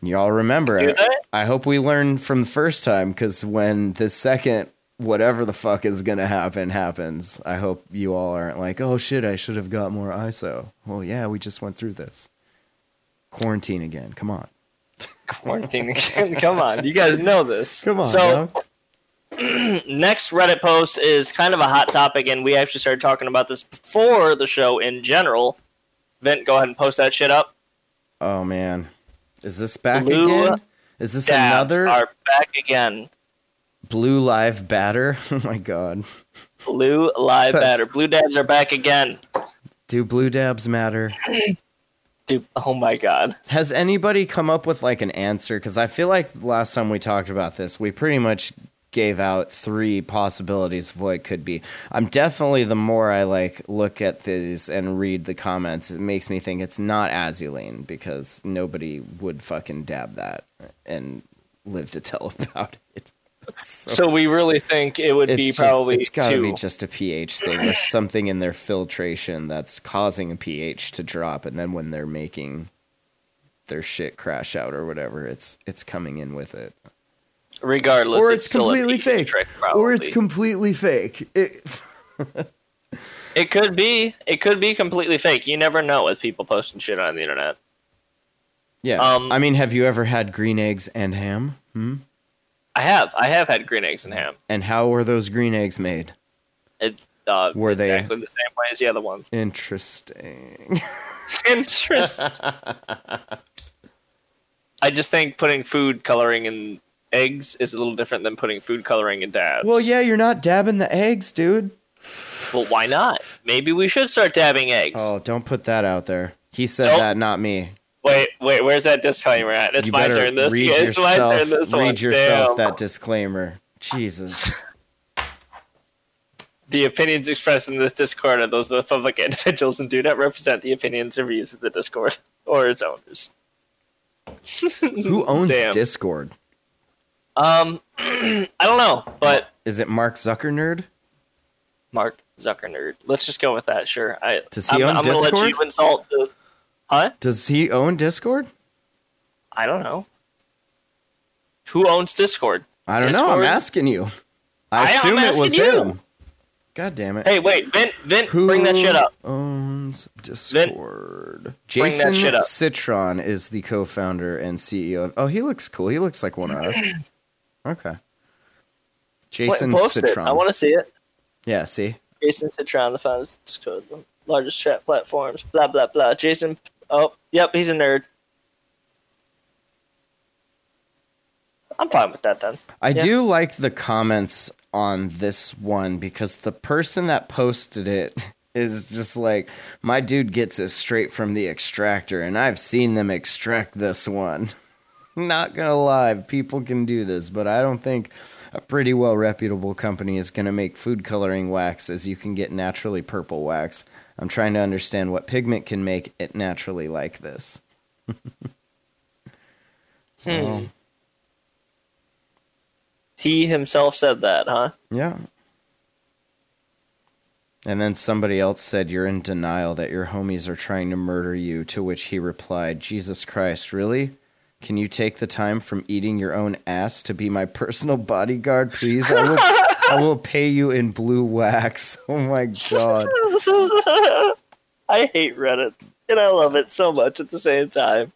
y'all remember it. I hope we learn from the first time because when the second whatever the fuck is gonna happen happens, I hope you all aren't like, oh shit, I should have got more ISO. Well, yeah, we just went through this. Quarantine again. Come on. [LAUGHS] quarantine. Again. Come on, you guys know this. [LAUGHS] Come on. So [CLEARS THROAT] next Reddit post is kind of a hot topic, and we actually started talking about this before the show in general. Vent, go ahead and post that shit up. Oh man. Is this back Blue again? Is this another are back again. blue live batter? [LAUGHS] Oh my god. Blue live That's- batter. Blue dabs are back again. Do blue dabs matter? Dude, oh my god. Has anybody come up with like an answer? Because I feel like last time we talked about this, we pretty much gave out three possibilities of what it could be. I'm definitely the more I like look at these and read the comments, it makes me think it's not Azulene because nobody would fucking dab that and live to tell [LAUGHS] about it. So we really think it would be just, probably it's got to be just a pH thing or something in their filtration that's causing a pH to drop, and then when they're making their shit crash out or whatever, it's it's coming in with it. Regardless, or it's, it's, completely fake. trick, or it's completely fake. It, [LAUGHS] It could be. It could be completely fake. You never know with people posting shit on the internet. yeah. Um, I mean, have you ever had green eggs and ham? Hmm? I have. I have had green eggs and ham. And how were those green eggs made? It's uh, Were they- exactly the same way as the other ones. Interesting. [LAUGHS] Interest. [LAUGHS] I just think putting food coloring in eggs is a little different than putting food coloring in dabs. well, yeah, you're not dabbing the eggs, dude. Well, why not? Maybe we should start dabbing eggs. Oh, don't put that out there. He said Don't- that, not me. Wait, wait. Where's that disclaimer at? It's you my better turn. This. read it's my yourself. turn. This read one. yourself Damn. that disclaimer. Jesus. [LAUGHS] The opinions expressed in this Discord are those of the public individuals and do not represent the opinions or views of the Discord or its owners. Who owns [LAUGHS] Damn. Discord? Um, [CLEARS THROAT] I don't know, but Is it Mark Zucker nerd? Mark Zucker nerd. Let's just go with that. Sure. I, Does he I'm, own I'm gonna let Discord? you insult the. Huh? Does he own Discord? I don't know. Who owns Discord? I don't know. I'm asking you. I I assume it was you. him. God damn it. Hey, wait, Vin, Vin, Who bring that shit up. owns Discord? Bring Jason that shit up. Citron is the co-founder and CEO. Of, oh, he looks cool. He looks like one of us. [CLEARS THROAT] Okay. Jason Wait, post it. I want to see it. yeah, see? Jason Citron, the founder of Discord, the largest chat platforms. Blah blah blah. Jason. Oh, yep, he's a nerd. I'm fine with that then. I Yeah. do like the comments on this one because the person that posted it [LAUGHS] is just like, my dude gets it straight from the extractor, and I've seen them extract this one. [LAUGHS] Not gonna lie, people can do this, but I don't think a pretty well reputable company is gonna make food coloring wax as you can get naturally purple wax. I'm trying to understand what pigment can make it naturally like this. [LAUGHS] Hmm. He himself said that, huh? Yeah. And then somebody else said, You're in denial that your homies are trying to murder you. To which he replied, Jesus Christ, really? Can you take the time from eating your own ass to be my personal bodyguard, please? I will, I will pay you in blue wax. [LAUGHS] Oh my God. [LAUGHS] I hate Reddit, and I love it so much at the same time.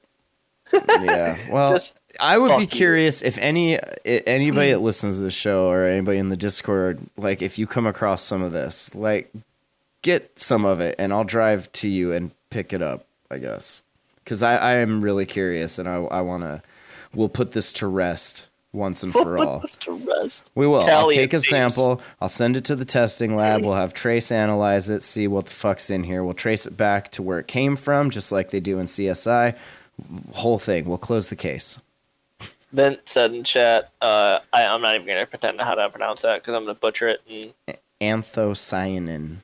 Yeah. Well, [LAUGHS] Just I would be you. curious if any anybody that listens to the show or anybody in the Discord, like if you come across some of this, like get some of it, and I'll drive to you and pick it up. I guess because I, I am really curious, and I I want to. We'll put this to rest once and for all. Put this to rest. We will. I'll take a and James. sample. I'll send it to the testing lab. We'll have Trace analyze it, see what the fuck's in here. We'll trace it back to where it came from, just like they do in CSI. Whole thing. We'll close the case. Vent said in chat, uh, I, I'm not even going to pretend to how to pronounce that because I'm going to butcher it. And Anthocyanin.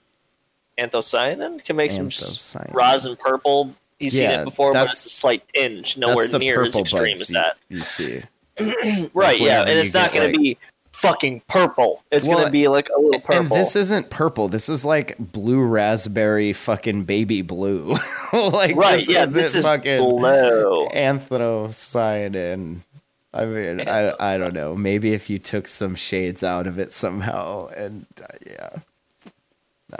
anthocyanin can make some s- Anthocyanin. rosin purple. Seen Yeah, it before, but it's a slight tinge, nowhere near as extreme as that. you see. [CLEARS THROAT] Right, yeah, and it's not going like- to be fucking purple. It's Well, going to be like a little purple. And this isn't purple. This is like blue raspberry fucking baby blue. [LAUGHS] like right, this yeah, this is fucking blue. anthocyanin. I mean, I, I don't know. Maybe if you took some shades out of it somehow, and uh, yeah,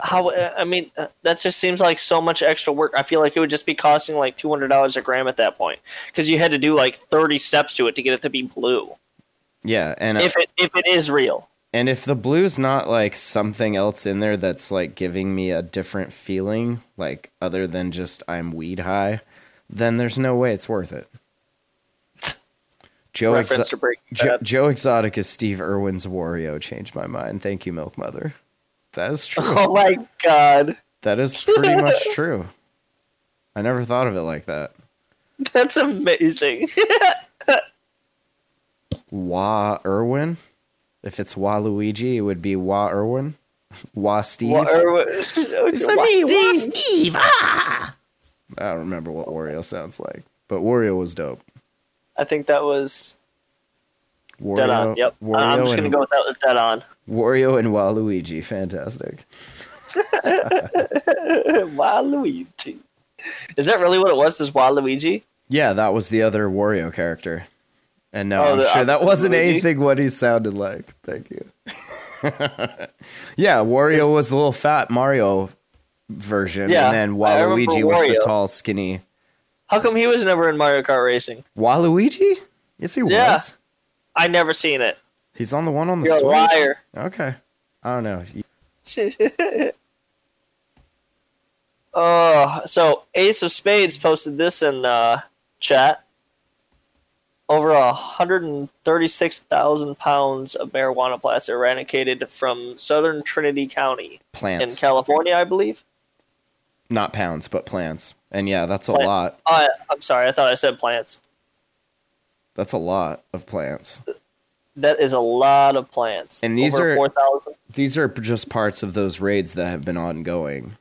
How? I mean, uh, that just seems like so much extra work. I feel like it would just be costing like two hundred dollars a gram at that point because you had to do like thirty steps to it to get it to be blue. yeah, and If it if it is real, and if the blue's not like something else in there that's like giving me a different feeling, like other than just I'm weed high, then there's no way it's worth it. Joe, Exo- to Breaking Jo- Joe Exotic is Steve Irwin's Wario. Changed my mind. Thank you, Milk Mother. That is true. Oh my god, that is pretty much true. I never thought of it like that. [LAUGHS] that's amazing. [LAUGHS] Wa Irwin. If it's Wa Luigi, it would be Wa Irwin. [LAUGHS] Wa Steve. Wa- or- Wa- Steve. Ah! I don't remember what Wario sounds like, but Wario was dope. I think that was Wario, dead on. Yep, Wario I'm just and, gonna go with that was dead on. Wario and Waluigi, fantastic. [LAUGHS] Waluigi. Is that really what it was? Is Waluigi? Yeah, that was the other Wario character. And no, Oh, I'm sure that wasn't Luigi? anything what he sounded like. Thank you. [LAUGHS] yeah, Wario was the little fat Mario version, Yeah, and then Waluigi was the tall, skinny. How come he was never in Mario Kart Racing? Waluigi? Yes, he Yeah. was. I never seen it. He's on the one on the You're a Switch. liar. Okay, I don't know. [LAUGHS] Uh, so Ace of Spades posted this in uh, chat. Over a hundred and thirty-six thousand pounds of marijuana plants eradicated from southern Trinity County Plants. in California, I believe. not pounds, but plants. And yeah, that's a Plant- lot. Uh, I'm sorry, I thought I said plants. That's a lot of plants. That is a lot of plants. And these Over are- 4,000. These are just parts of those raids that have been ongoing.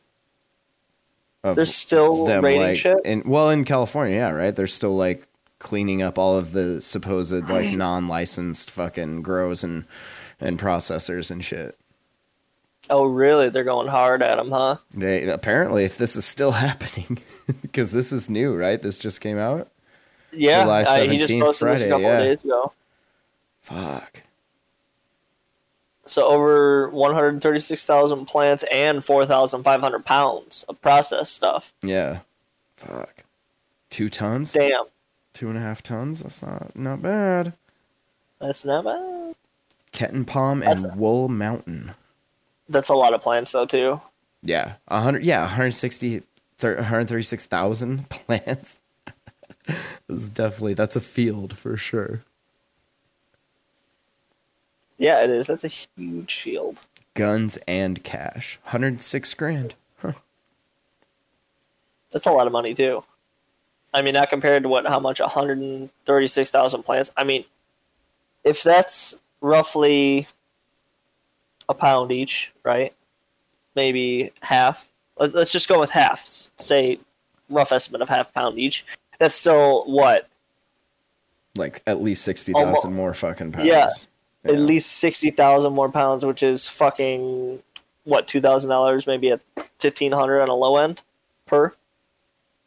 Of They're still raiding like, shit? In, well, in California, yeah, right. They're still like cleaning up all of the supposed like non-licensed fucking grows and and processors and shit. Oh, really? They're going hard at them, huh? They apparently, if this is still [LAUGHS] happening, because this is new, right? This just came out. Yeah, July I, he just 17th, posted this a couple yeah. days ago. Fuck. So over 136,000 plants and 4,500 pounds of processed stuff. Yeah. Fuck. Two tons. Damn, Two and a half tons. That's not not bad. that's not bad. Kettenpom and That's- Wool Mountain. That's a lot of plants, though, too. Yeah, a hundred. Yeah, 160, thir- 136,000 [LAUGHS] plants. [LAUGHS] that's definitely that's a field for sure. Yeah, it is. That's a huge field. Guns and cash, 106 grand. Huh. That's a lot of money, too. I mean, not compared to what, how much 136,000 plants. I mean, if that's roughly a pound each, right? Maybe half. Let's, let's just go with halves. Say, rough estimate of half pound each. That's still what? Like at least 60,000 more fucking pounds. Yeah. Yeah. At least 60,000 more pounds, which is fucking, what, $2,000, maybe at 1500 on a low end per?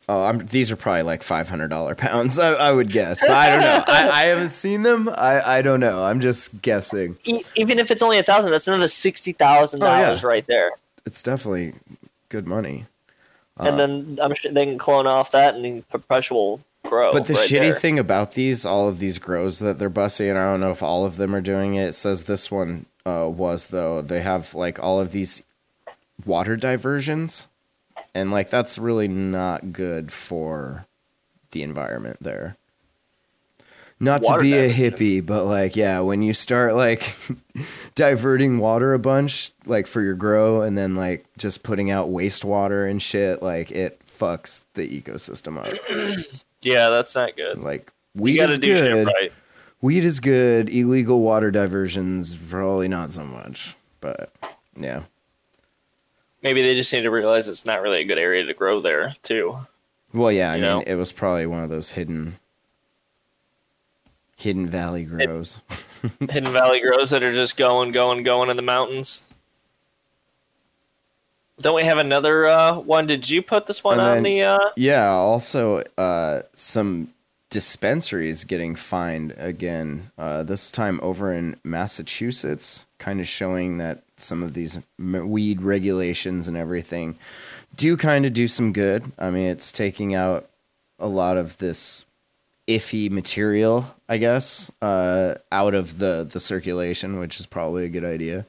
Oh, I'm, these are probably like five hundred dollar pounds. I, I would guess, but I don't know. I, I haven't seen them. I, I don't know. I'm just guessing. E- even if it's only a thousand, that's another sixty thousand Oh, yeah. dollars right there. It's definitely good money. And then I'm sure they can clone off that and perpetual grow. But the right shitty there. thing about these, all of these grows that they're busting, and I don't know if all of them are doing it. It says this one uh, was though. They have like all of these water diversions, and like that's really not good for the environment there. Not to be a hippie, but like yeah, when you start like [LAUGHS] diverting water a bunch, like for your grow, and then like just putting out wastewater and shit, like it fucks the ecosystem up. [CLEARS THROAT] yeah, that's not good. Like weed is good. right. Weed is good. Illegal water diversions probably not so much. But yeah, Maybe they just need to realize it's not really a good area to grow there too. well, yeah. I You mean, know? it was probably one of those hidden, hidden valley grows. [LAUGHS] Hidden Valley grows that are just going, going, going in the mountains. Don't we have another uh, one? Did you put this one And on then- the? Uh... yeah. Also, uh, some dispensaries getting fined again. Uh, this time over in Massachusetts, kind of showing that some of these weed regulations and everything do kind of do some good. I mean, it's taking out a lot of this iffy material, I guess, uh, out of the the circulation, which is probably a good idea.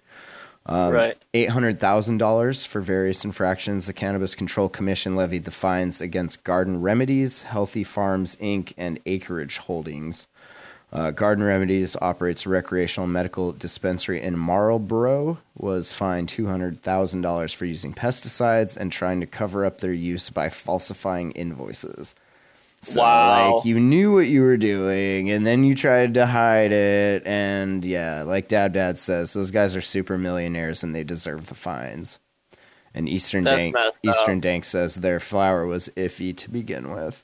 Um, right. Eight hundred thousand dollars for various infractions. The Cannabis Control Commission levied the fines against Garden Remedies, Healthy Farms Inc., and Acreage Holdings. Uh, Garden Remedies operates a recreational medical dispensary in Marlborough. Was fined two hundred thousand dollars for using pesticides and trying to cover up their use by falsifying invoices. So, Wow. like, you knew what you were doing, and then you tried to hide it. And yeah, like Dad Dad says, those guys are super millionaires and they deserve the fines. And Eastern That's Dank, up. Eastern Dank says their flour was iffy to begin with.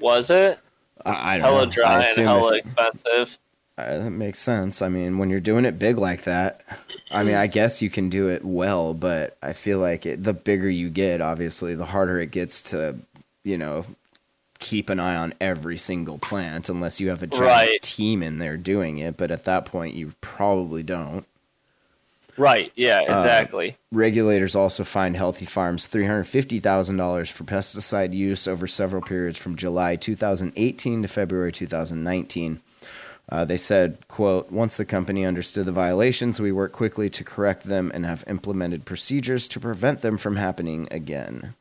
Was it I, I don't hella know. I dry and assume hella if- expensive? uh, that makes sense. I mean, when you're doing it big like that, I mean, I guess you can do it well, but I feel like it, the bigger you get, obviously, the harder it gets to, you know, keep an eye on every single plant unless you have a giant Right. team in there doing it. But at that point, you probably don't. Right. Yeah. Uh, Exactly. Regulators also fined Healthy Farms $350,000 for pesticide use over several periods from July 2018 to February 2019. Uh, they said, quote, once the company understood the violations, we worked quickly to correct them and have implemented procedures to prevent them from happening again.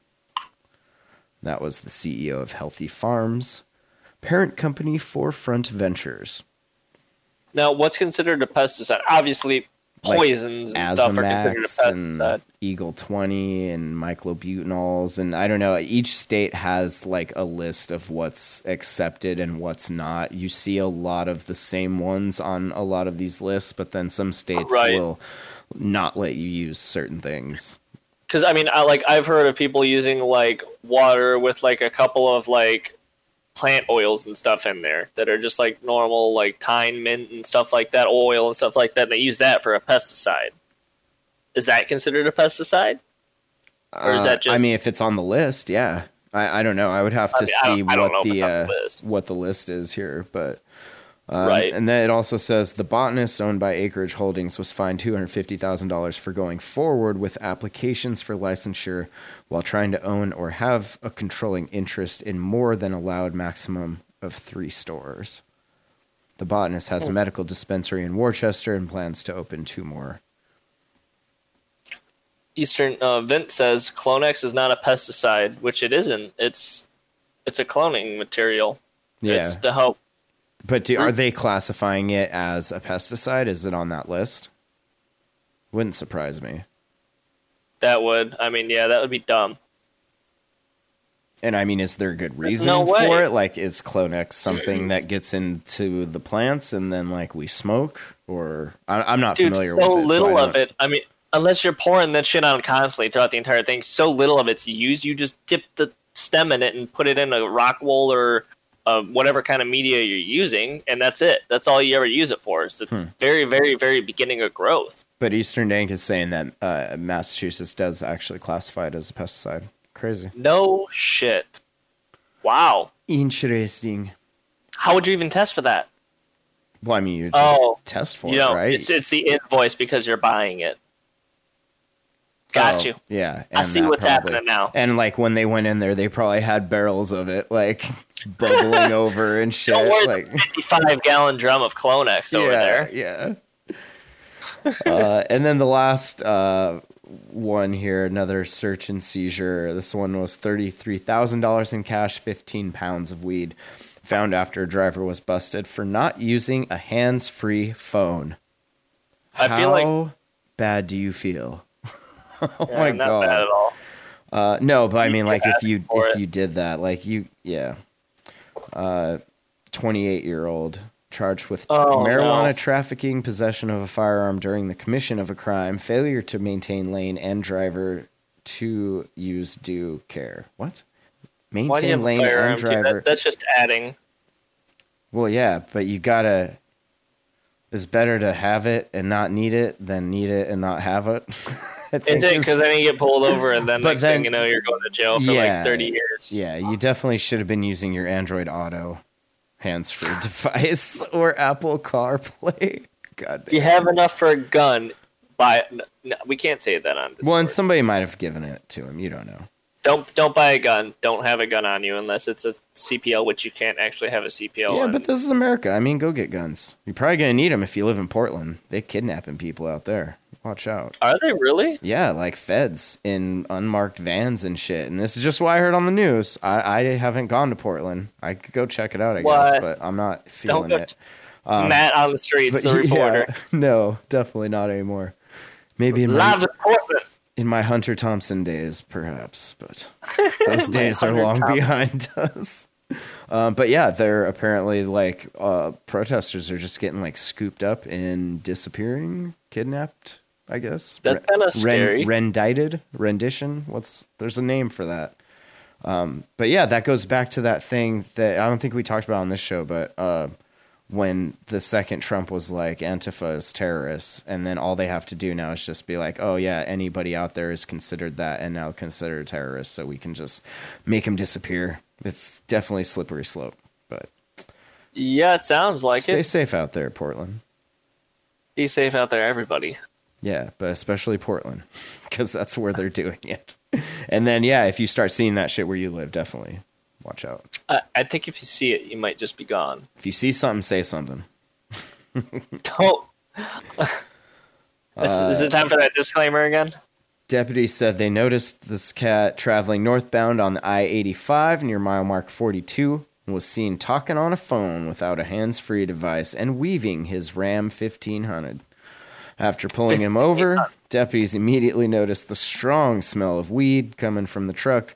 That was the CEO of Healthy Farms, parent company Forefront Ventures. now, what's considered a pesticide? Obviously, like poisons and stuff are considered a pesticide. Eagle 20 and myclobutanols and I don't know each state has like a list of what's accepted and what's not. You see a lot of the same ones on a lot of these lists, but then some states Right. will not let you use certain things. Because I mean, I like I've heard of people using like water with like a couple of like plant oils and stuff in there that are just like normal like thyme, mint, and stuff like that, oil and stuff like that. And they use that for a pesticide. Is that considered a pesticide? Or is Uh, that just? I mean if it's on the list, yeah. I, I don't know. I would have to I mean, see I don't know what the, uh, the list. what the list is here, but Um, Right. And then it also says the botanist owned by Acreage Holdings was fined $250,000 for going forward with applications for licensure while trying to own or have a controlling interest in more than allowed maximum of three stores. The botanist has a Hmm. medical dispensary in Worcester and plans to open two more. Eastern uh, Vint says Clonex is not a pesticide, which it isn't. It's it's a cloning material. Yeah. It's to help. But do, are mm. they classifying it as a pesticide? Is it on that list? Wouldn't surprise me. That would. I mean, yeah, that would be dumb. And I mean, is there a good reason no way. for it? Like, is Clonex something that gets into the plants and then like we smoke? Or I, I'm not Dude, familiar so with it. So little I of it. I mean, unless you're pouring that shit on constantly throughout the entire thing, so little of it's used. You just dip the stem in it and put it in a rock wool or uh, whatever kind of media you're using, and that's it. That's all you ever use it for. It's the Hmm. very, very, very beginning of growth. But Eastern Dank is saying that uh, Massachusetts does actually classify it as a pesticide. Crazy. No shit. Wow. Interesting. How would you even test for that? Well, I mean, you just Oh, test for you it, right? it's it's the invoice because you're buying it. Got Oh, you. Yeah. I see what's probably- happening now. And like when they went in there, they probably had barrels of it, like bubbling [LAUGHS] over and shit. Like, [LAUGHS] 55 gallon drum of Clonex over there. Yeah. [LAUGHS] uh, and then the last uh, one here, another search and seizure. This one was thirty-three thousand dollars in cash, fifteen pounds of weed, found after a driver was busted for not using a hands-free phone. I How feel like bad do you feel? oh yeah, my not god! bad at all. Uh, no, but I mean, like if you if it. you did that, like you, yeah, uh, twenty eight year old charged with Oh, marijuana no. trafficking, possession of a firearm during the commission of a crime, failure to maintain lane and driver to use due care. What? Why do you Maintain lane and driver. that, that's just adding. well, yeah, but you gotta. It's better to have it and not need it than need it and not have it. [LAUGHS] I [LAUGHS] it Is it is- because then you get pulled over and then [LAUGHS] next then- thing you know you're going to jail for Yeah. like 30 years? Yeah, you definitely should have been using your Android Auto hands-free [LAUGHS] device or Apple CarPlay. God. If you have enough for a gun, buy. No, no, we can't say that on this. Well, and somebody might have given it to him. You don't know. Don't don't buy a gun. Don't have a gun on you unless it's a CPL, which you can't actually have a CPL. yeah, on. but this is America. I mean, go get guns. You're probably gonna need them if you live in Portland. They are kidnapping people out there. Watch out. are they really? Yeah, like feds in unmarked vans and shit. And this is just what I heard on the news. I, I haven't gone to Portland. I could go check it out, I What? guess, but I'm not feeling it. Matt on the streets, the reporter. yeah, [LAUGHS] no, definitely not anymore. Maybe in my, Live in Portland. in my Hunter Thompson days, perhaps, but [LAUGHS] those days are long Thompson. behind [LAUGHS] us. Um, but yeah, they're apparently like uh, protesters are just getting like scooped up and disappearing, kidnapped. I guess That's Re- kinda scary. rendited, rendition. What's there's a name for that. Um, but yeah, that goes back to that thing that I don't think we talked about on this show, but uh, when the second Trump was like Antifa is terrorists, and then all they have to do now is just be like, oh yeah, anybody out there is considered that and now considered terrorists, so we can just make them disappear. It's definitely a slippery slope, but Yeah, it sounds like stay it. safe out there, Portland. Be safe out there, everybody. Yeah, but especially Portland, [LAUGHS] because that's where they're doing it. And then yeah, if you start seeing that shit where you live, definitely watch out. I, I think if you see it, you might just be gone. If you see something, say something. [LAUGHS] Don't. is, is it time for that disclaimer again? Deputies said they noticed this cat traveling northbound on the I 85 near mile mark 42 and was seen talking on a phone without a hands free device and weaving his Ram 1500. After pulling him over, deputies immediately noticed the strong smell of weed coming from the truck,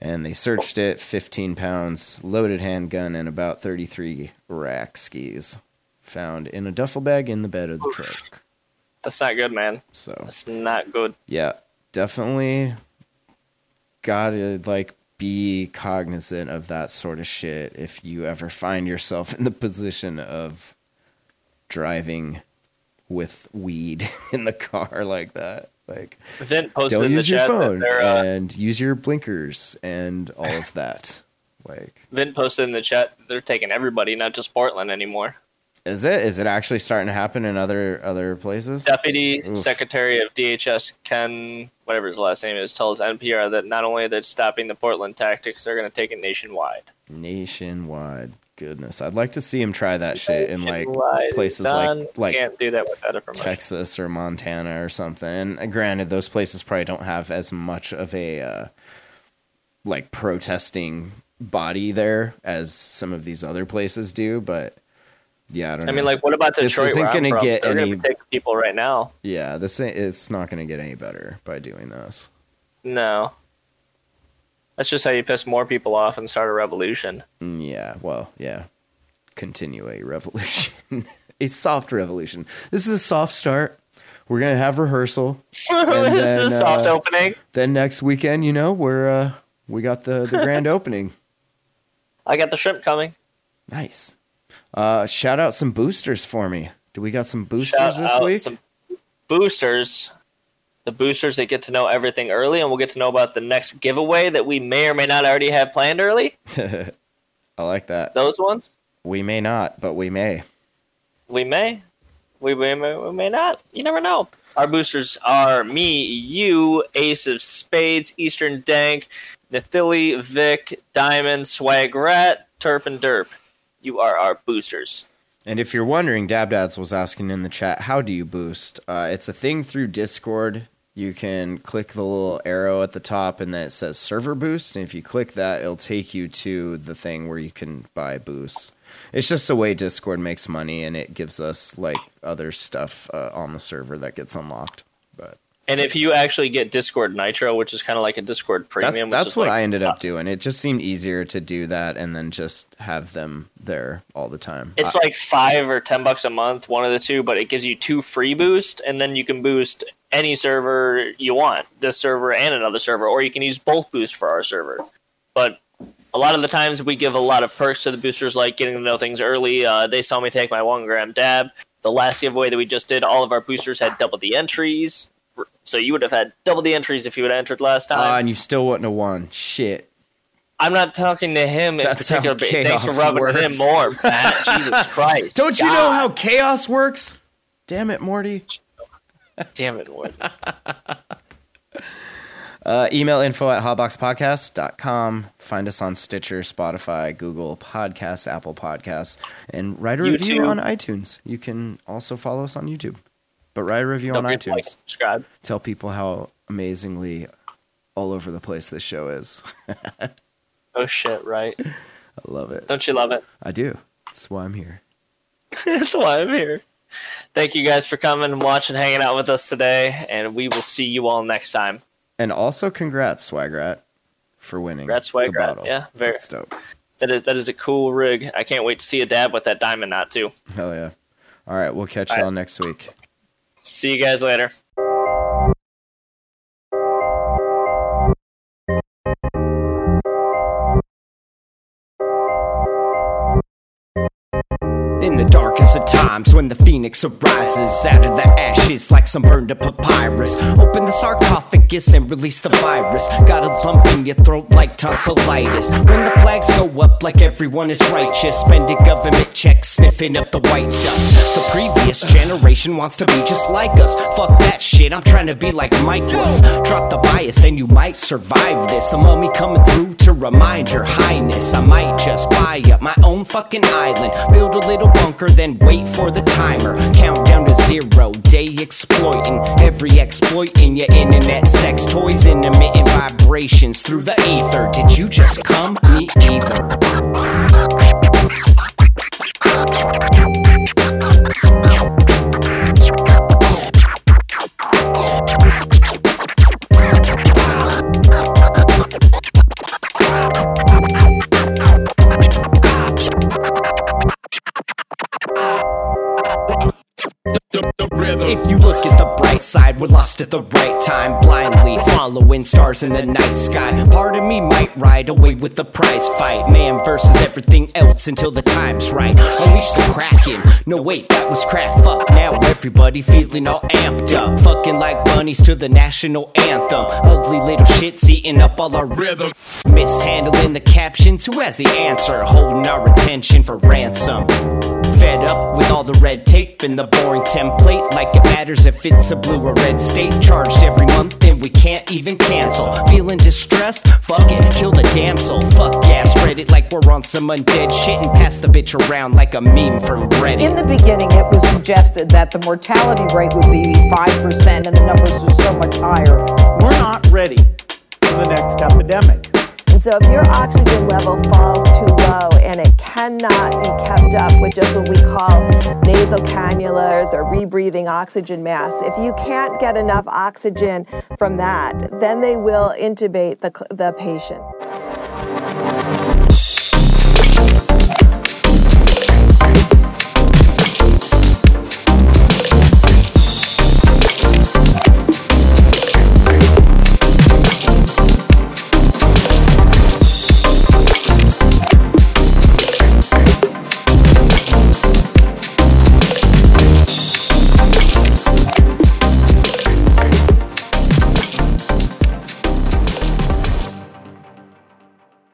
and they searched it 15 pounds, loaded handgun, and about 33 rack skis found in a duffel bag in the bed of the truck. That's not good, man. So, That's not good. yeah, definitely gotta like be cognizant of that sort of shit if you ever find yourself in the position of driving with weed [LAUGHS] in the car like that. Like, posted don't in the use your chat phone uh, and use your blinkers and all of that. Like, Vin posted in the chat they're taking everybody, not just Portland anymore. is it is it actually starting to happen in other other places? Deputy Oof. Secretary of DHS Ken, whatever his last name is, tells NPR that not only are they stopping the Portland tactics, they're going to take it nationwide. Nationwide. Goodness, I'd like to see him try that shit in like places like like can't do that without a permission. Texas or Montana or something. And granted, those places probably don't have as much of a uh, like protesting body there as some of these other places do. But yeah, I don't. I mean, like, what about This Detroit? isn't gonna get They're any- people right now. yeah, this ain't, it's not going to get any better by doing this. No, that's just how you piss more people off and start a revolution. Mm, Yeah, well, yeah. Continue a revolution, [LAUGHS] a soft revolution. This is a soft start. We're gonna have rehearsal. [LAUGHS] this then, is a soft uh, opening. Then next weekend, you know, we're uh, we got the the [LAUGHS] grand opening. I got the shrimp coming. Nice. Uh, shout out some boosters for me. Do we got some boosters Shout this week? some boosters. The boosters that get to know everything early, and we'll get to know about the next giveaway that we may or may not already have planned early. [LAUGHS] I like that. Those ones We may not, but we may. we may, we, we may, we may not. You never know. Our boosters are me, you, Ace of Spades, Eastern Dank, Nathili, Vic, Diamond, Swag Rat, Turp, and Derp. You are our boosters. And if you're wondering, Dab Dads was asking in the chat, how do you boost? Uh, it's a thing through Discord. You can click the little arrow at the top and then it says server boost. And if you click that, it'll take you to the thing where you can buy boosts. It's just a way Discord makes money and it gives us like other stuff uh, on the server that gets unlocked. And if you actually get Discord Nitro, which is kind of like a Discord Premium, which that's what like- I ended up doing. It just seemed easier to do that and then just have them there all the time. It's I- like five or ten bucks a month, one of the two, but it gives you two free boost, and then you can boost any server you want, this server and another server, or you can use both boosts for our server. But a lot of the times we give a lot of perks to the boosters, like getting to know things early. Uh, they saw me take my one gram dab. The last giveaway that we just did, all of our boosters had double the entries. So you would have had double the entries if you would have entered last time. Ah, and you still wouldn't have won. Shit. I'm not talking to him in That's how particular, but thanks for rubbing works. him more, [LAUGHS] Matt. Jesus Christ. Don't you God. know how chaos works? Damn it, Morty. Damn it, Wood. [LAUGHS] Uh, email info at hotboxpodcast.com. Find us on Stitcher, Spotify, Google Podcasts, Apple Podcasts, and write a review on iTunes. You can also follow us on YouTube. But write a review Don't on to like iTunes. subscribe. Tell people how amazingly all over the place this show is. [LAUGHS] Oh shit, right? I love it. Don't you love it? I do. That's why I'm here. [LAUGHS] That's why I'm here. Thank you guys for coming and watching, hanging out with us today, and we will see you all next time. And also, congrats, Swagrat, for winning Congrats, the Swagrat. bottle. Yeah, very- That's dope. That is that is a cool rig. I can't wait to see a dab with that diamond knot too. Hell yeah. All right, we'll catch All right. y'all next week. See you guys later. In the darkest of times, when the phoenix arises out of the ashes like some burned up papyrus, open the sarcophagus and release the virus. Got a lump in your throat like tonsillitis. When the flags go up like everyone is righteous, spending government checks, sniffing up the white dust. The previous generation wants to be just like us. Fuck that shit, I'm trying to be like Mike was. Drop the bias and you might survive this. The mummy coming through to remind your highness. I might just buy up my own fucking island, build a little bunker, then wait for the timer. Count down to zero, day exploiting. Every exploit in your internet sex toys, intermittent vibrations through the ether. Did you just come? Me either. The right following stars in the night sky. Part of me might ride away with the prize fight, man versus everything else until the time's right. Unleash the kraken. No wait, that was crack. Fuck now, everybody feeling all amped up, fucking like bunnies to the national anthem. Ugly little shits eating up all our rhythm. Mishandling the captions, who has the answer? Holding our attention for ransom. Fed up with all the red tape and the boring template. Like it matters if it's a blue or red state. Charged every month and we can't even cancel. Feeling distressed? Fuck it, kill the damsel. Fuck yeah, spread it like we're on some undead shit and pass the bitch around like a meme from Reddit. In the beginning, it was suggested that the mortality rate would be 5% and the numbers are so much higher. We're not ready for the next epidemic. So if your oxygen level falls too low and it cannot be kept up with just what we call nasal cannulas or rebreathing oxygen masks, if you can't get enough oxygen from that, then they will intubate the, the patient.